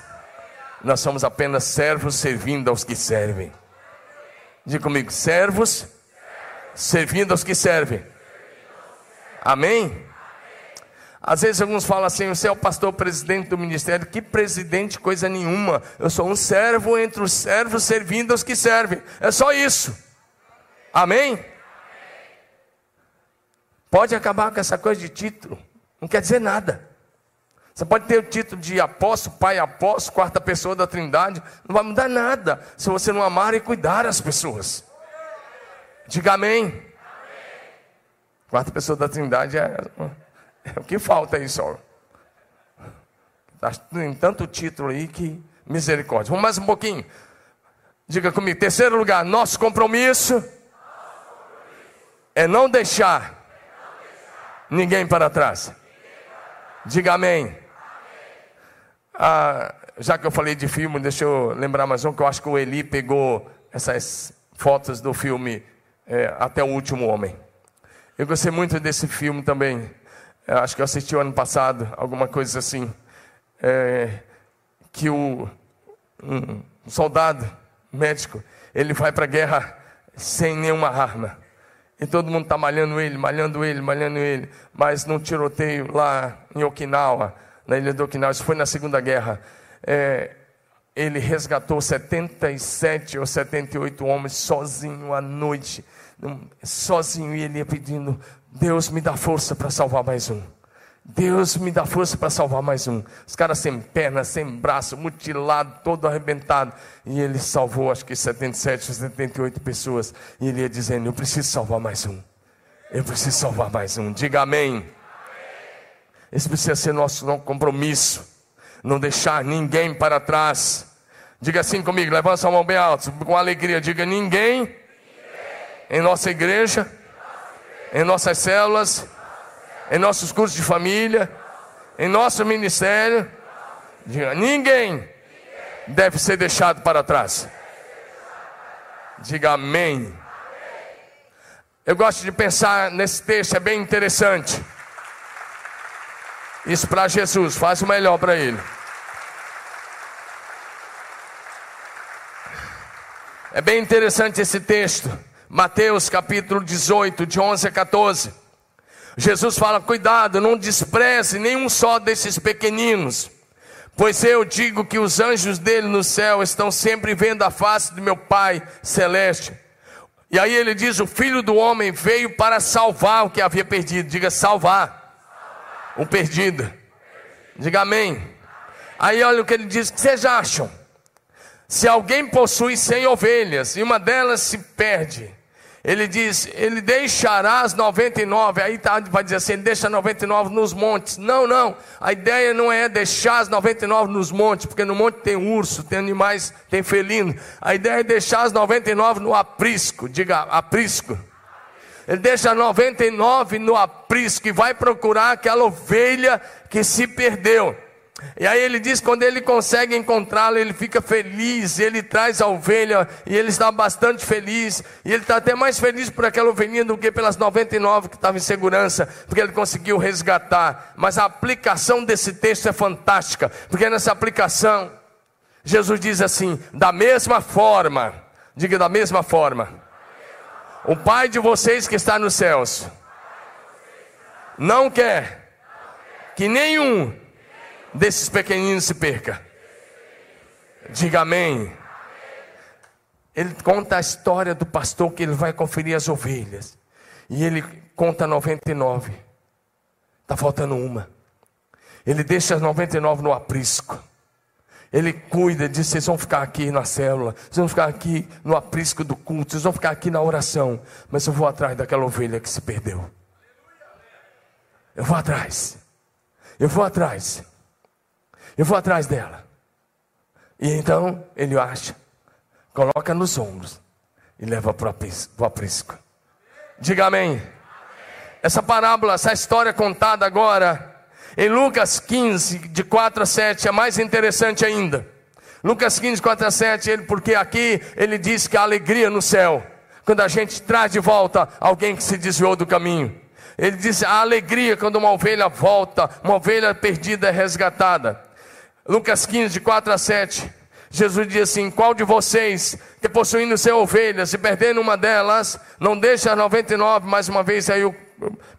Nós somos apenas servos servindo aos que servem. Diga comigo, servos servindo aos que servem. Amém? Às vezes alguns falam assim: você é o pastor presidente do ministério. Que presidente, coisa nenhuma. Eu sou um servo entre os servos, servindo aos que servem. É só isso. Amém? Pode acabar com essa coisa de título. Não quer dizer nada. Você pode ter o título de apóstolo, pai apóstolo, quarta pessoa da trindade. Não vai mudar nada se você não amar e cuidar as pessoas. Diga amém. amém. Quarta pessoa da Trindade é, é o que falta aí só. Tem tanto título aí que misericórdia. Vamos mais um pouquinho. Diga comigo. Terceiro lugar, nosso compromisso é não deixar ninguém para trás. Diga amém. Ah, já que eu falei de filme, deixa eu lembrar mais um que eu acho que o Eli pegou essas fotos do filme é, Até o Último Homem. Eu gostei muito desse filme também. Eu acho que eu assisti ano passado, alguma coisa assim. É, que o um soldado médico ele vai para a guerra sem nenhuma arma. E todo mundo está malhando ele, malhando ele, malhando ele. Mas num tiroteio lá em Okinawa, na ilha de Okinawa, isso foi na Segunda Guerra. É, ele resgatou 77 ou 78 homens sozinho à noite sozinho e ele ia pedindo: Deus me dá força para salvar mais um. Deus me dá força para salvar mais um. Os caras sem perna, sem braço, mutilado, todo arrebentado. E ele salvou, acho que 77, 78 pessoas. E ele ia dizendo: Eu preciso salvar mais um. Eu preciso salvar mais um. Diga amém. Esse precisa ser nosso compromisso. Não deixar ninguém para trás. Diga assim comigo, levanta a mão bem alto, com alegria. Diga: Ninguém em nossa igreja, em nossas células, em nossos cursos de família, em nosso ministério. Diga, ninguém deve ser deixado para trás. Diga amém. Eu gosto de pensar nesse texto, é bem interessante. Isso para Jesus, faz o melhor para ele. É bem interessante esse texto. Mateus capítulo 18, de 11 a 14. Jesus fala: cuidado, não despreze nenhum só desses pequeninos, pois eu digo que os anjos dele no céu estão sempre vendo a face do meu Pai celeste. E aí ele diz: o filho do homem veio para salvar o que havia perdido. Diga salvar, o perdido. Diga amém. Aí olha o que ele diz: o que vocês acham? Se alguém possui cem ovelhas e uma delas se perde, Ele diz, ele deixará as 99, aí tá, vai dizer assim, ele deixa 99 nos montes. Não, não, a ideia não é deixar as 99 nos montes, porque no monte tem urso, tem animais, tem felino. A ideia é deixar as 99 no aprisco, diga aprisco. Ele deixa 99 no aprisco e vai procurar aquela ovelha que se perdeu. E aí ele diz: quando ele consegue encontrá-lo, ele fica feliz, ele traz a ovelha e ele está bastante feliz. E ele está até mais feliz por aquela ovelhinha do que pelas 99 que estavam em segurança, porque ele conseguiu resgatar. Mas a aplicação desse texto é fantástica, porque nessa aplicação, Jesus diz assim: da mesma forma, diga da mesma forma, o Pai de vocês que está nos céus não quer que nenhum desses pequeninos se perca. Diga amém. Ele conta a história do pastor que ele vai conferir as ovelhas. E ele conta 99. Está faltando uma. Ele deixa as 99 no aprisco. Ele cuida, diz: vocês vão ficar aqui na célula, vocês vão ficar aqui no aprisco do culto, vocês vão ficar aqui na oração. Mas eu vou atrás daquela ovelha que se perdeu. Eu vou atrás. Eu vou atrás. Eu vou atrás dela. E então ele acha, coloca nos ombros e leva para o aprisco. Diga amém. Essa parábola, essa história contada agora em Lucas 15, de 4 a 7, é mais interessante ainda. Lucas 15, 4 a 7, ele, porque aqui ele diz que a alegria no céu, quando a gente traz de volta alguém que se desviou do caminho. Ele diz a alegria quando uma ovelha volta, uma ovelha perdida é resgatada. Lucas 15, de 4 a 7. Jesus diz assim: Qual de vocês que possuindo seu ovelha, se perdendo uma delas, não deixa as 99? Mais uma vez, aí eu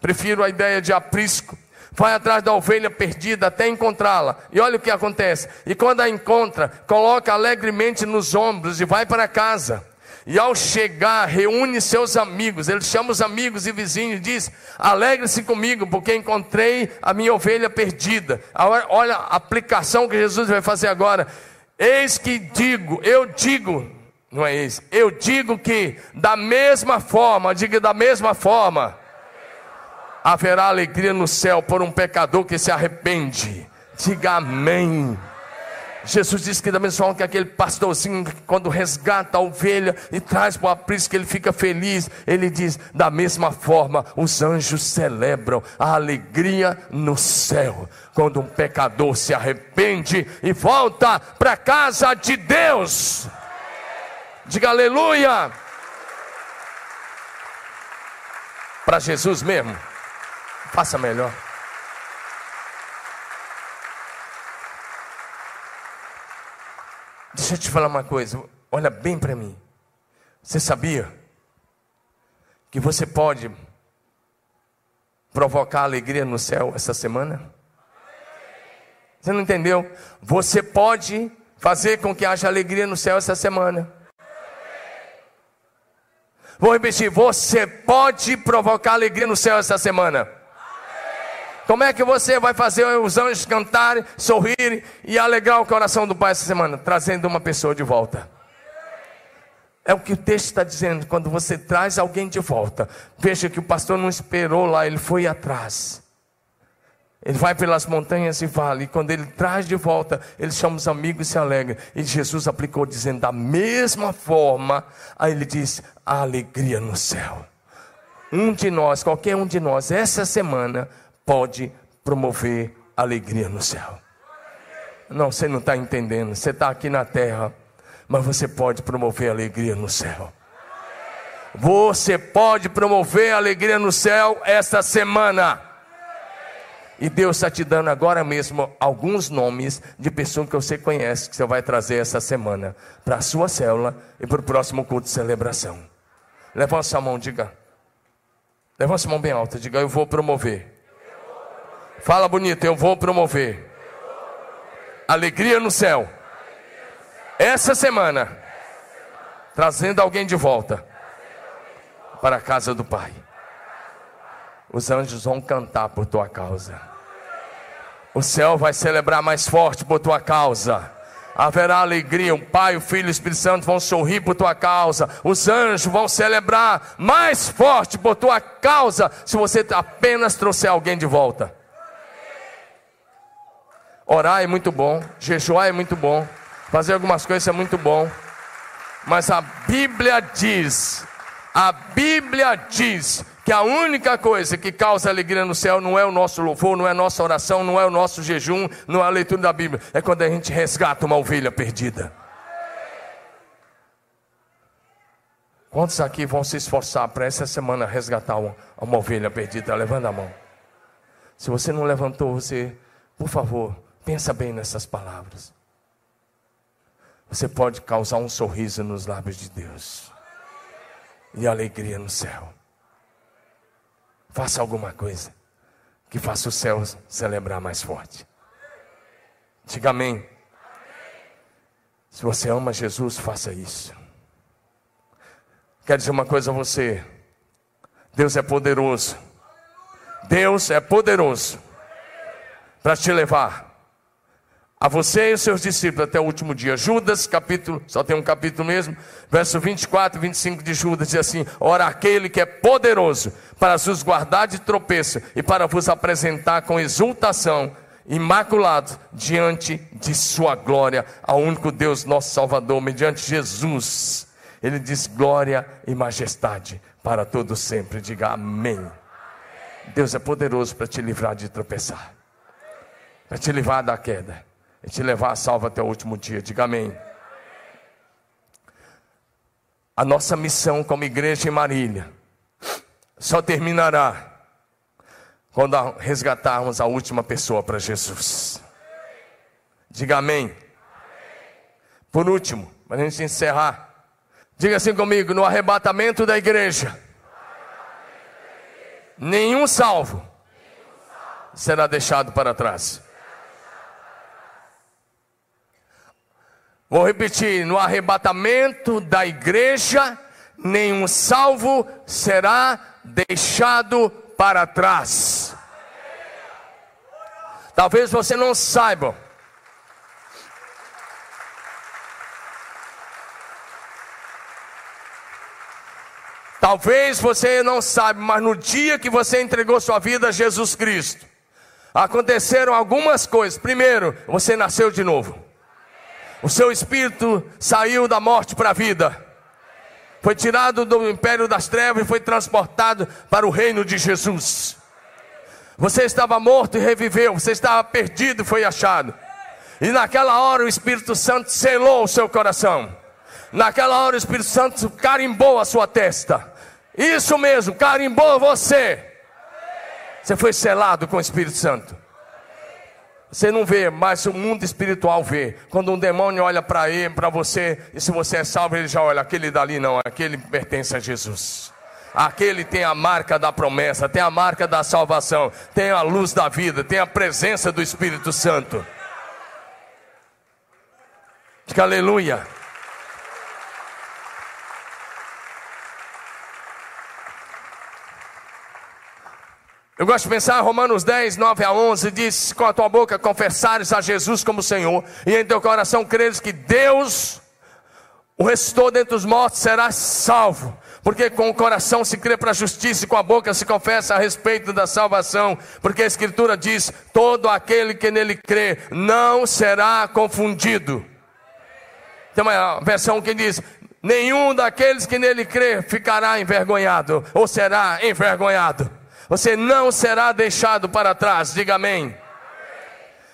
prefiro a ideia de aprisco. Vai atrás da ovelha perdida até encontrá-la. E olha o que acontece. E quando a encontra, coloca alegremente nos ombros e vai para casa. E ao chegar, reúne seus amigos. Ele chama os amigos e vizinhos e diz: Alegre-se comigo, porque encontrei a minha ovelha perdida. Olha a aplicação que Jesus vai fazer agora. Eis que digo, eu digo, não é isso, eu digo que da mesma forma, diga da mesma forma, haverá alegria no céu por um pecador que se arrepende. Diga amém. Jesus disse que da mesma forma que aquele pastorzinho, quando resgata a ovelha e traz para o aprisco, ele fica feliz. Ele diz: da mesma forma, os anjos celebram a alegria no céu, quando um pecador se arrepende e volta para a casa de Deus. Diga aleluia. Para Jesus mesmo, faça melhor. Deixa eu te falar uma coisa, olha bem para mim. Você sabia que você pode provocar alegria no céu essa semana? Você não entendeu? Você pode fazer com que haja alegria no céu essa semana. Vou repetir: você pode provocar alegria no céu essa semana. Como é que você vai fazer os anjos cantarem, sorrirem e alegrar o coração do Pai essa semana? Trazendo uma pessoa de volta. É o que o texto está dizendo. Quando você traz alguém de volta, veja que o pastor não esperou lá, ele foi atrás. Ele vai pelas montanhas e vale. E quando ele traz de volta, ele chama os amigos e se alegra. E Jesus aplicou dizendo da mesma forma. Aí ele diz: a alegria no céu. Um de nós, qualquer um de nós, essa semana pode promover alegria no céu. Não, você não está entendendo. Você está aqui na terra, mas você pode promover alegria no céu. Você pode promover alegria no céu esta semana. E Deus está te dando agora mesmo alguns nomes de pessoas que você conhece, que você vai trazer essa semana para a sua célula e para o próximo culto de celebração. Levanta sua mão, diga. Levanta sua mão bem alta, diga: Eu vou promover Fala bonito, eu vou promover. Alegria no céu. Essa semana. Trazendo alguém de volta. Para a casa do Pai. Os anjos vão cantar por tua causa. O céu vai celebrar mais forte por tua causa. haverá alegria. O Pai, o Filho e o Espírito Santo vão sorrir por tua causa. Os anjos vão celebrar mais forte por tua causa, se você apenas trouxer alguém de volta. Orar é muito bom, jejuar é muito bom, fazer algumas coisas é muito bom. Mas a Bíblia diz, a Bíblia diz que a única coisa que causa alegria no céu não é o nosso louvor, não é a nossa oração, não é o nosso jejum, não é a leitura da Bíblia, é quando a gente resgata uma ovelha perdida. Quantos aqui vão se esforçar para essa semana resgatar uma, uma ovelha perdida? Levanta a mão. Se você não levantou, você, por favor, pensa bem nessas palavras. Você pode causar um sorriso nos lábios de Deus e alegria no céu. Faça alguma coisa que faça o céu celebrar mais forte. Diga amém. Se você ama Jesus, faça isso. Quero dizer uma coisa a você. Deus é poderoso. Deus é poderoso para te levar a você e os seus discípulos até o último dia. Judas, capítulo, só tem um capítulo mesmo, verso 24 e 25 de Judas, diz assim: Ora, aquele que é poderoso para vos guardar de tropeço e para vos apresentar com exultação, imaculado, diante de Sua glória, ao único Deus, nosso Salvador, mediante Jesus. Ele diz glória e majestade para todos sempre. Diga amém. Deus é poderoso para te livrar de tropeçar, para te livrar da queda e te levar a salvo até o último dia. Diga amém. A nossa missão como igreja em Marília só terminará quando resgatarmos a última pessoa para Jesus. Diga amém. Por último, para a gente encerrar, diga assim comigo: no arrebatamento da igreja, nenhum salvo será deixado para trás. Vou repetir: no arrebatamento da igreja, nenhum salvo será deixado para trás. Talvez você não saiba. Talvez você não saiba, mas no dia que você entregou sua vida a Jesus Cristo, aconteceram algumas coisas. Primeiro, você nasceu de novo. O seu espírito saiu da morte para a vida. Foi tirado do império das trevas e foi transportado para o reino de Jesus. Você estava morto e reviveu, você estava perdido e foi achado. E naquela hora o Espírito Santo selou o seu coração. Naquela hora o Espírito Santo carimbou a sua testa. Isso mesmo, carimbou você. Você foi selado com o Espírito Santo. Você não vê, mas o mundo espiritual vê. Quando um demônio olha para ele, para você, e se você é salvo, ele já olha, aquele dali não, aquele pertence a Jesus. Aquele tem a marca da promessa, tem a marca da salvação, tem a luz da vida, tem a presença do Espírito Santo. Diga aleluia. Eu gosto de pensar, Romanos 10, 9 a 11, diz: Com a tua boca confessares a Jesus como Senhor, e em teu coração creres que Deus o ressuscitou dentre os mortos, serás salvo. Porque com o coração se crê para a justiça e com a boca se confessa a respeito da salvação. Porque a Escritura diz: todo aquele que nele crê não será confundido. Tem uma versão que diz: nenhum daqueles que nele crê ficará envergonhado ou será envergonhado. Você não será deixado para trás. Diga amém.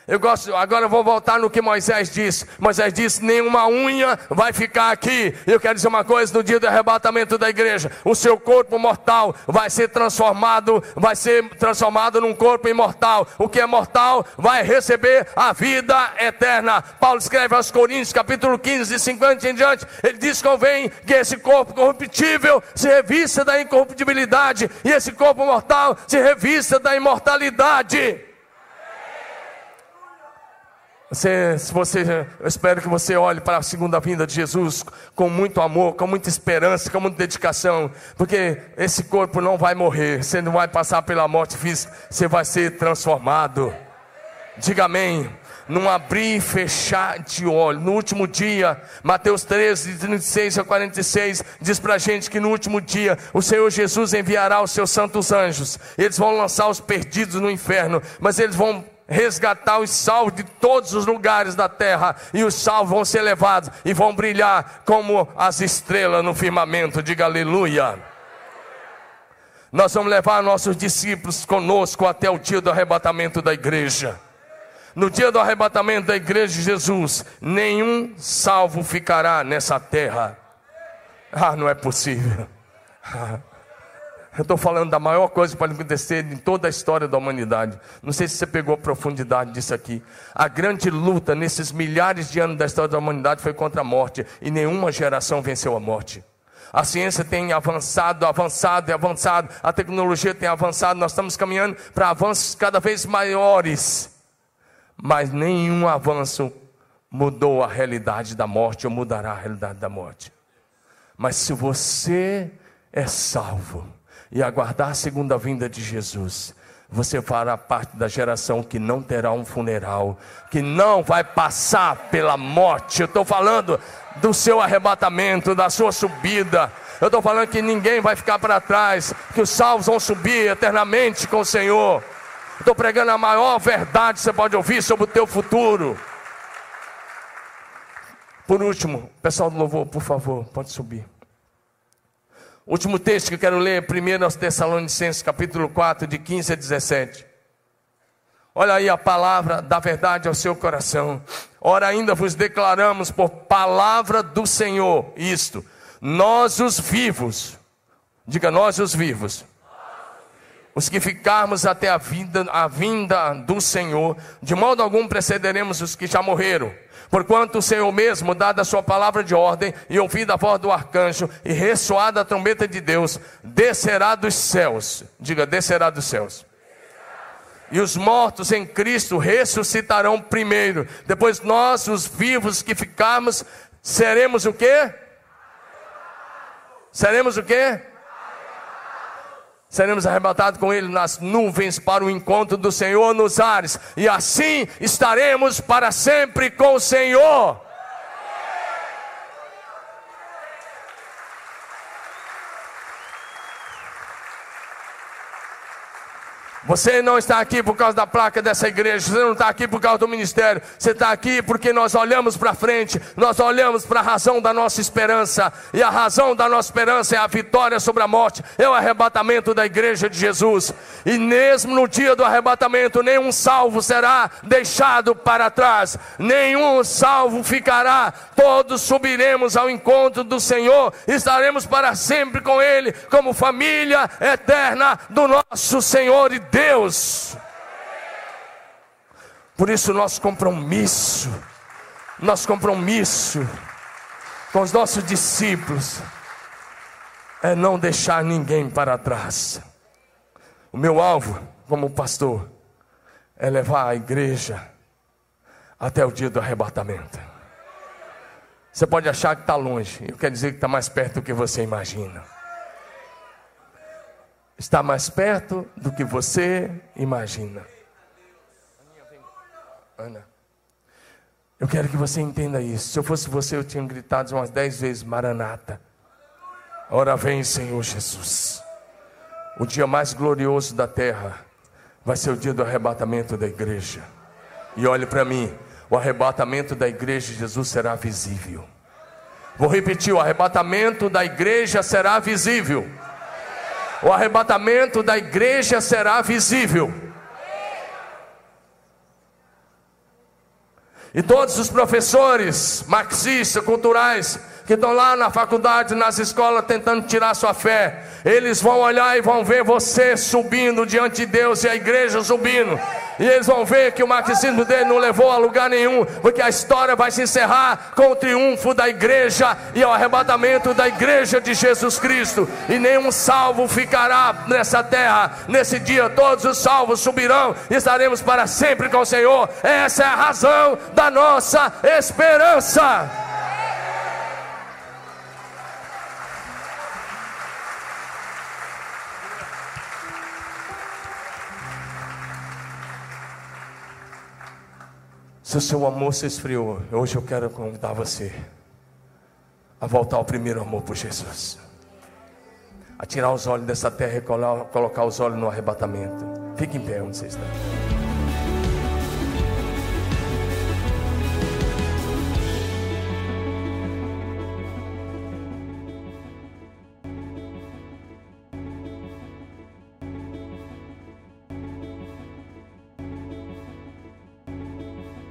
Eu gosto, agora eu vou voltar no que Moisés disse. Moisés disse: nenhuma unha vai ficar aqui. Eu quero dizer uma coisa: no dia do arrebatamento da igreja, o seu corpo mortal vai ser transformado, vai ser transformado num corpo imortal. O que é mortal vai receber a vida eterna. Paulo escreve aos Coríntios, capítulo 15, de 50 em diante. Ele diz: convém que esse corpo corruptível se revista da incorruptibilidade, e esse corpo mortal se revista da imortalidade. Você, se você, eu espero que você olhe para a segunda vinda de Jesus com muito amor, com muita esperança, com muita dedicação, porque esse corpo não vai morrer, você não vai passar pela morte física, você vai ser transformado. Diga amém. num abrir e fechar de olho. No último dia, Mateus 13, 36 a 46, diz para a gente que no último dia o Senhor Jesus enviará os seus santos anjos. Eles vão lançar os perdidos no inferno, mas eles vão resgatar os salvos de todos os lugares da terra, e os salvos vão ser levados e vão brilhar como as estrelas no firmamento. Diga aleluia. Nós vamos levar nossos discípulos conosco até o dia do arrebatamento da igreja. No dia do arrebatamento da igreja de Jesus, nenhum salvo ficará nessa terra. Ah, não é possível. Eu estou falando da maior coisa para acontecer em toda a história da humanidade. Não sei se você pegou a profundidade disso aqui. A grande luta nesses milhares de anos da história da humanidade foi contra a morte, e nenhuma geração venceu a morte. A ciência tem avançado, avançado e avançado, a tecnologia tem avançado, nós estamos caminhando para avanços cada vez maiores, mas nenhum avanço mudou a realidade da morte ou mudará a realidade da morte. Mas se você é salvo e aguardar a segunda vinda de Jesus, você fará parte da geração que não terá um funeral, que não vai passar pela morte. Eu estou falando do seu arrebatamento, da sua subida. Eu estou falando que ninguém vai ficar para trás, que os salvos vão subir eternamente com o Senhor. Estou pregando a maior verdade que você pode ouvir sobre o teu futuro. Por último, pessoal do louvor, por favor, pode subir. Último texto que eu quero ler, 1 Tessalonicenses, capítulo 4, de 15 a 17. Olha aí a palavra da verdade ao seu coração. Ora, ainda vos declaramos por palavra do Senhor isto: nós os vivos, diga nós os vivos, os que ficarmos até a a vinda do Senhor, de modo algum precederemos os que já morreram. Porquanto o Senhor mesmo, dada a sua palavra de ordem, e ouvida a voz do arcanjo, e ressoada a trombeta de Deus, descerá dos céus. Diga, descerá dos céus e os mortos em Cristo ressuscitarão primeiro. Depois nós, os vivos que ficarmos, seremos o quê? Seremos o quê? Seremos arrebatados com Ele nas nuvens para o encontro do Senhor nos ares, e assim estaremos para sempre com o Senhor. Você não está aqui por causa da placa dessa igreja, você não está aqui por causa do ministério, você está aqui porque nós olhamos para frente, nós olhamos para a razão da nossa esperança, e a razão da nossa esperança é a vitória sobre a morte, é o arrebatamento da igreja de Jesus, e mesmo no dia do arrebatamento, nenhum salvo será deixado para trás, nenhum salvo ficará, todos subiremos ao encontro do Senhor, estaremos para sempre com Ele, como família eterna do nosso Senhor e Deus. Deus. Por isso, nosso compromisso, nosso compromisso com os nossos discípulos é não deixar ninguém para trás. O meu alvo, como pastor, é levar a igreja até o dia do arrebatamento. Você pode achar que está longe, eu quero dizer que está mais perto do que você imagina está mais perto do que você imagina. Ana, eu quero que você entenda isso. Se eu fosse você, eu tinha gritado umas dez vezes: Maranata. Ora vem, Senhor Jesus. O dia mais glorioso da terra vai ser o dia do arrebatamento da igreja. E olhe para mim: o arrebatamento da igreja de Jesus será visível. Vou repetir: o arrebatamento da igreja será visível o arrebatamento da igreja será visível. E todos os professores marxistas, culturais, que estão lá na faculdade, nas escolas, tentando tirar sua fé, eles vão olhar e vão ver você subindo diante de Deus e a igreja subindo. E eles vão ver que o marxismo dele não levou a lugar nenhum, porque a história vai se encerrar com o triunfo da igreja e o arrebatamento da igreja de Jesus Cristo. E nenhum salvo ficará nessa terra. Nesse dia, todos os salvos subirão e estaremos para sempre com o Senhor. Essa é a razão da nossa esperança. Se o seu amor se esfriou, hoje eu quero convidar você a voltar ao primeiro amor por Jesus. A tirar os olhos dessa terra e colocar os olhos no arrebatamento. Fique em pé onde você está.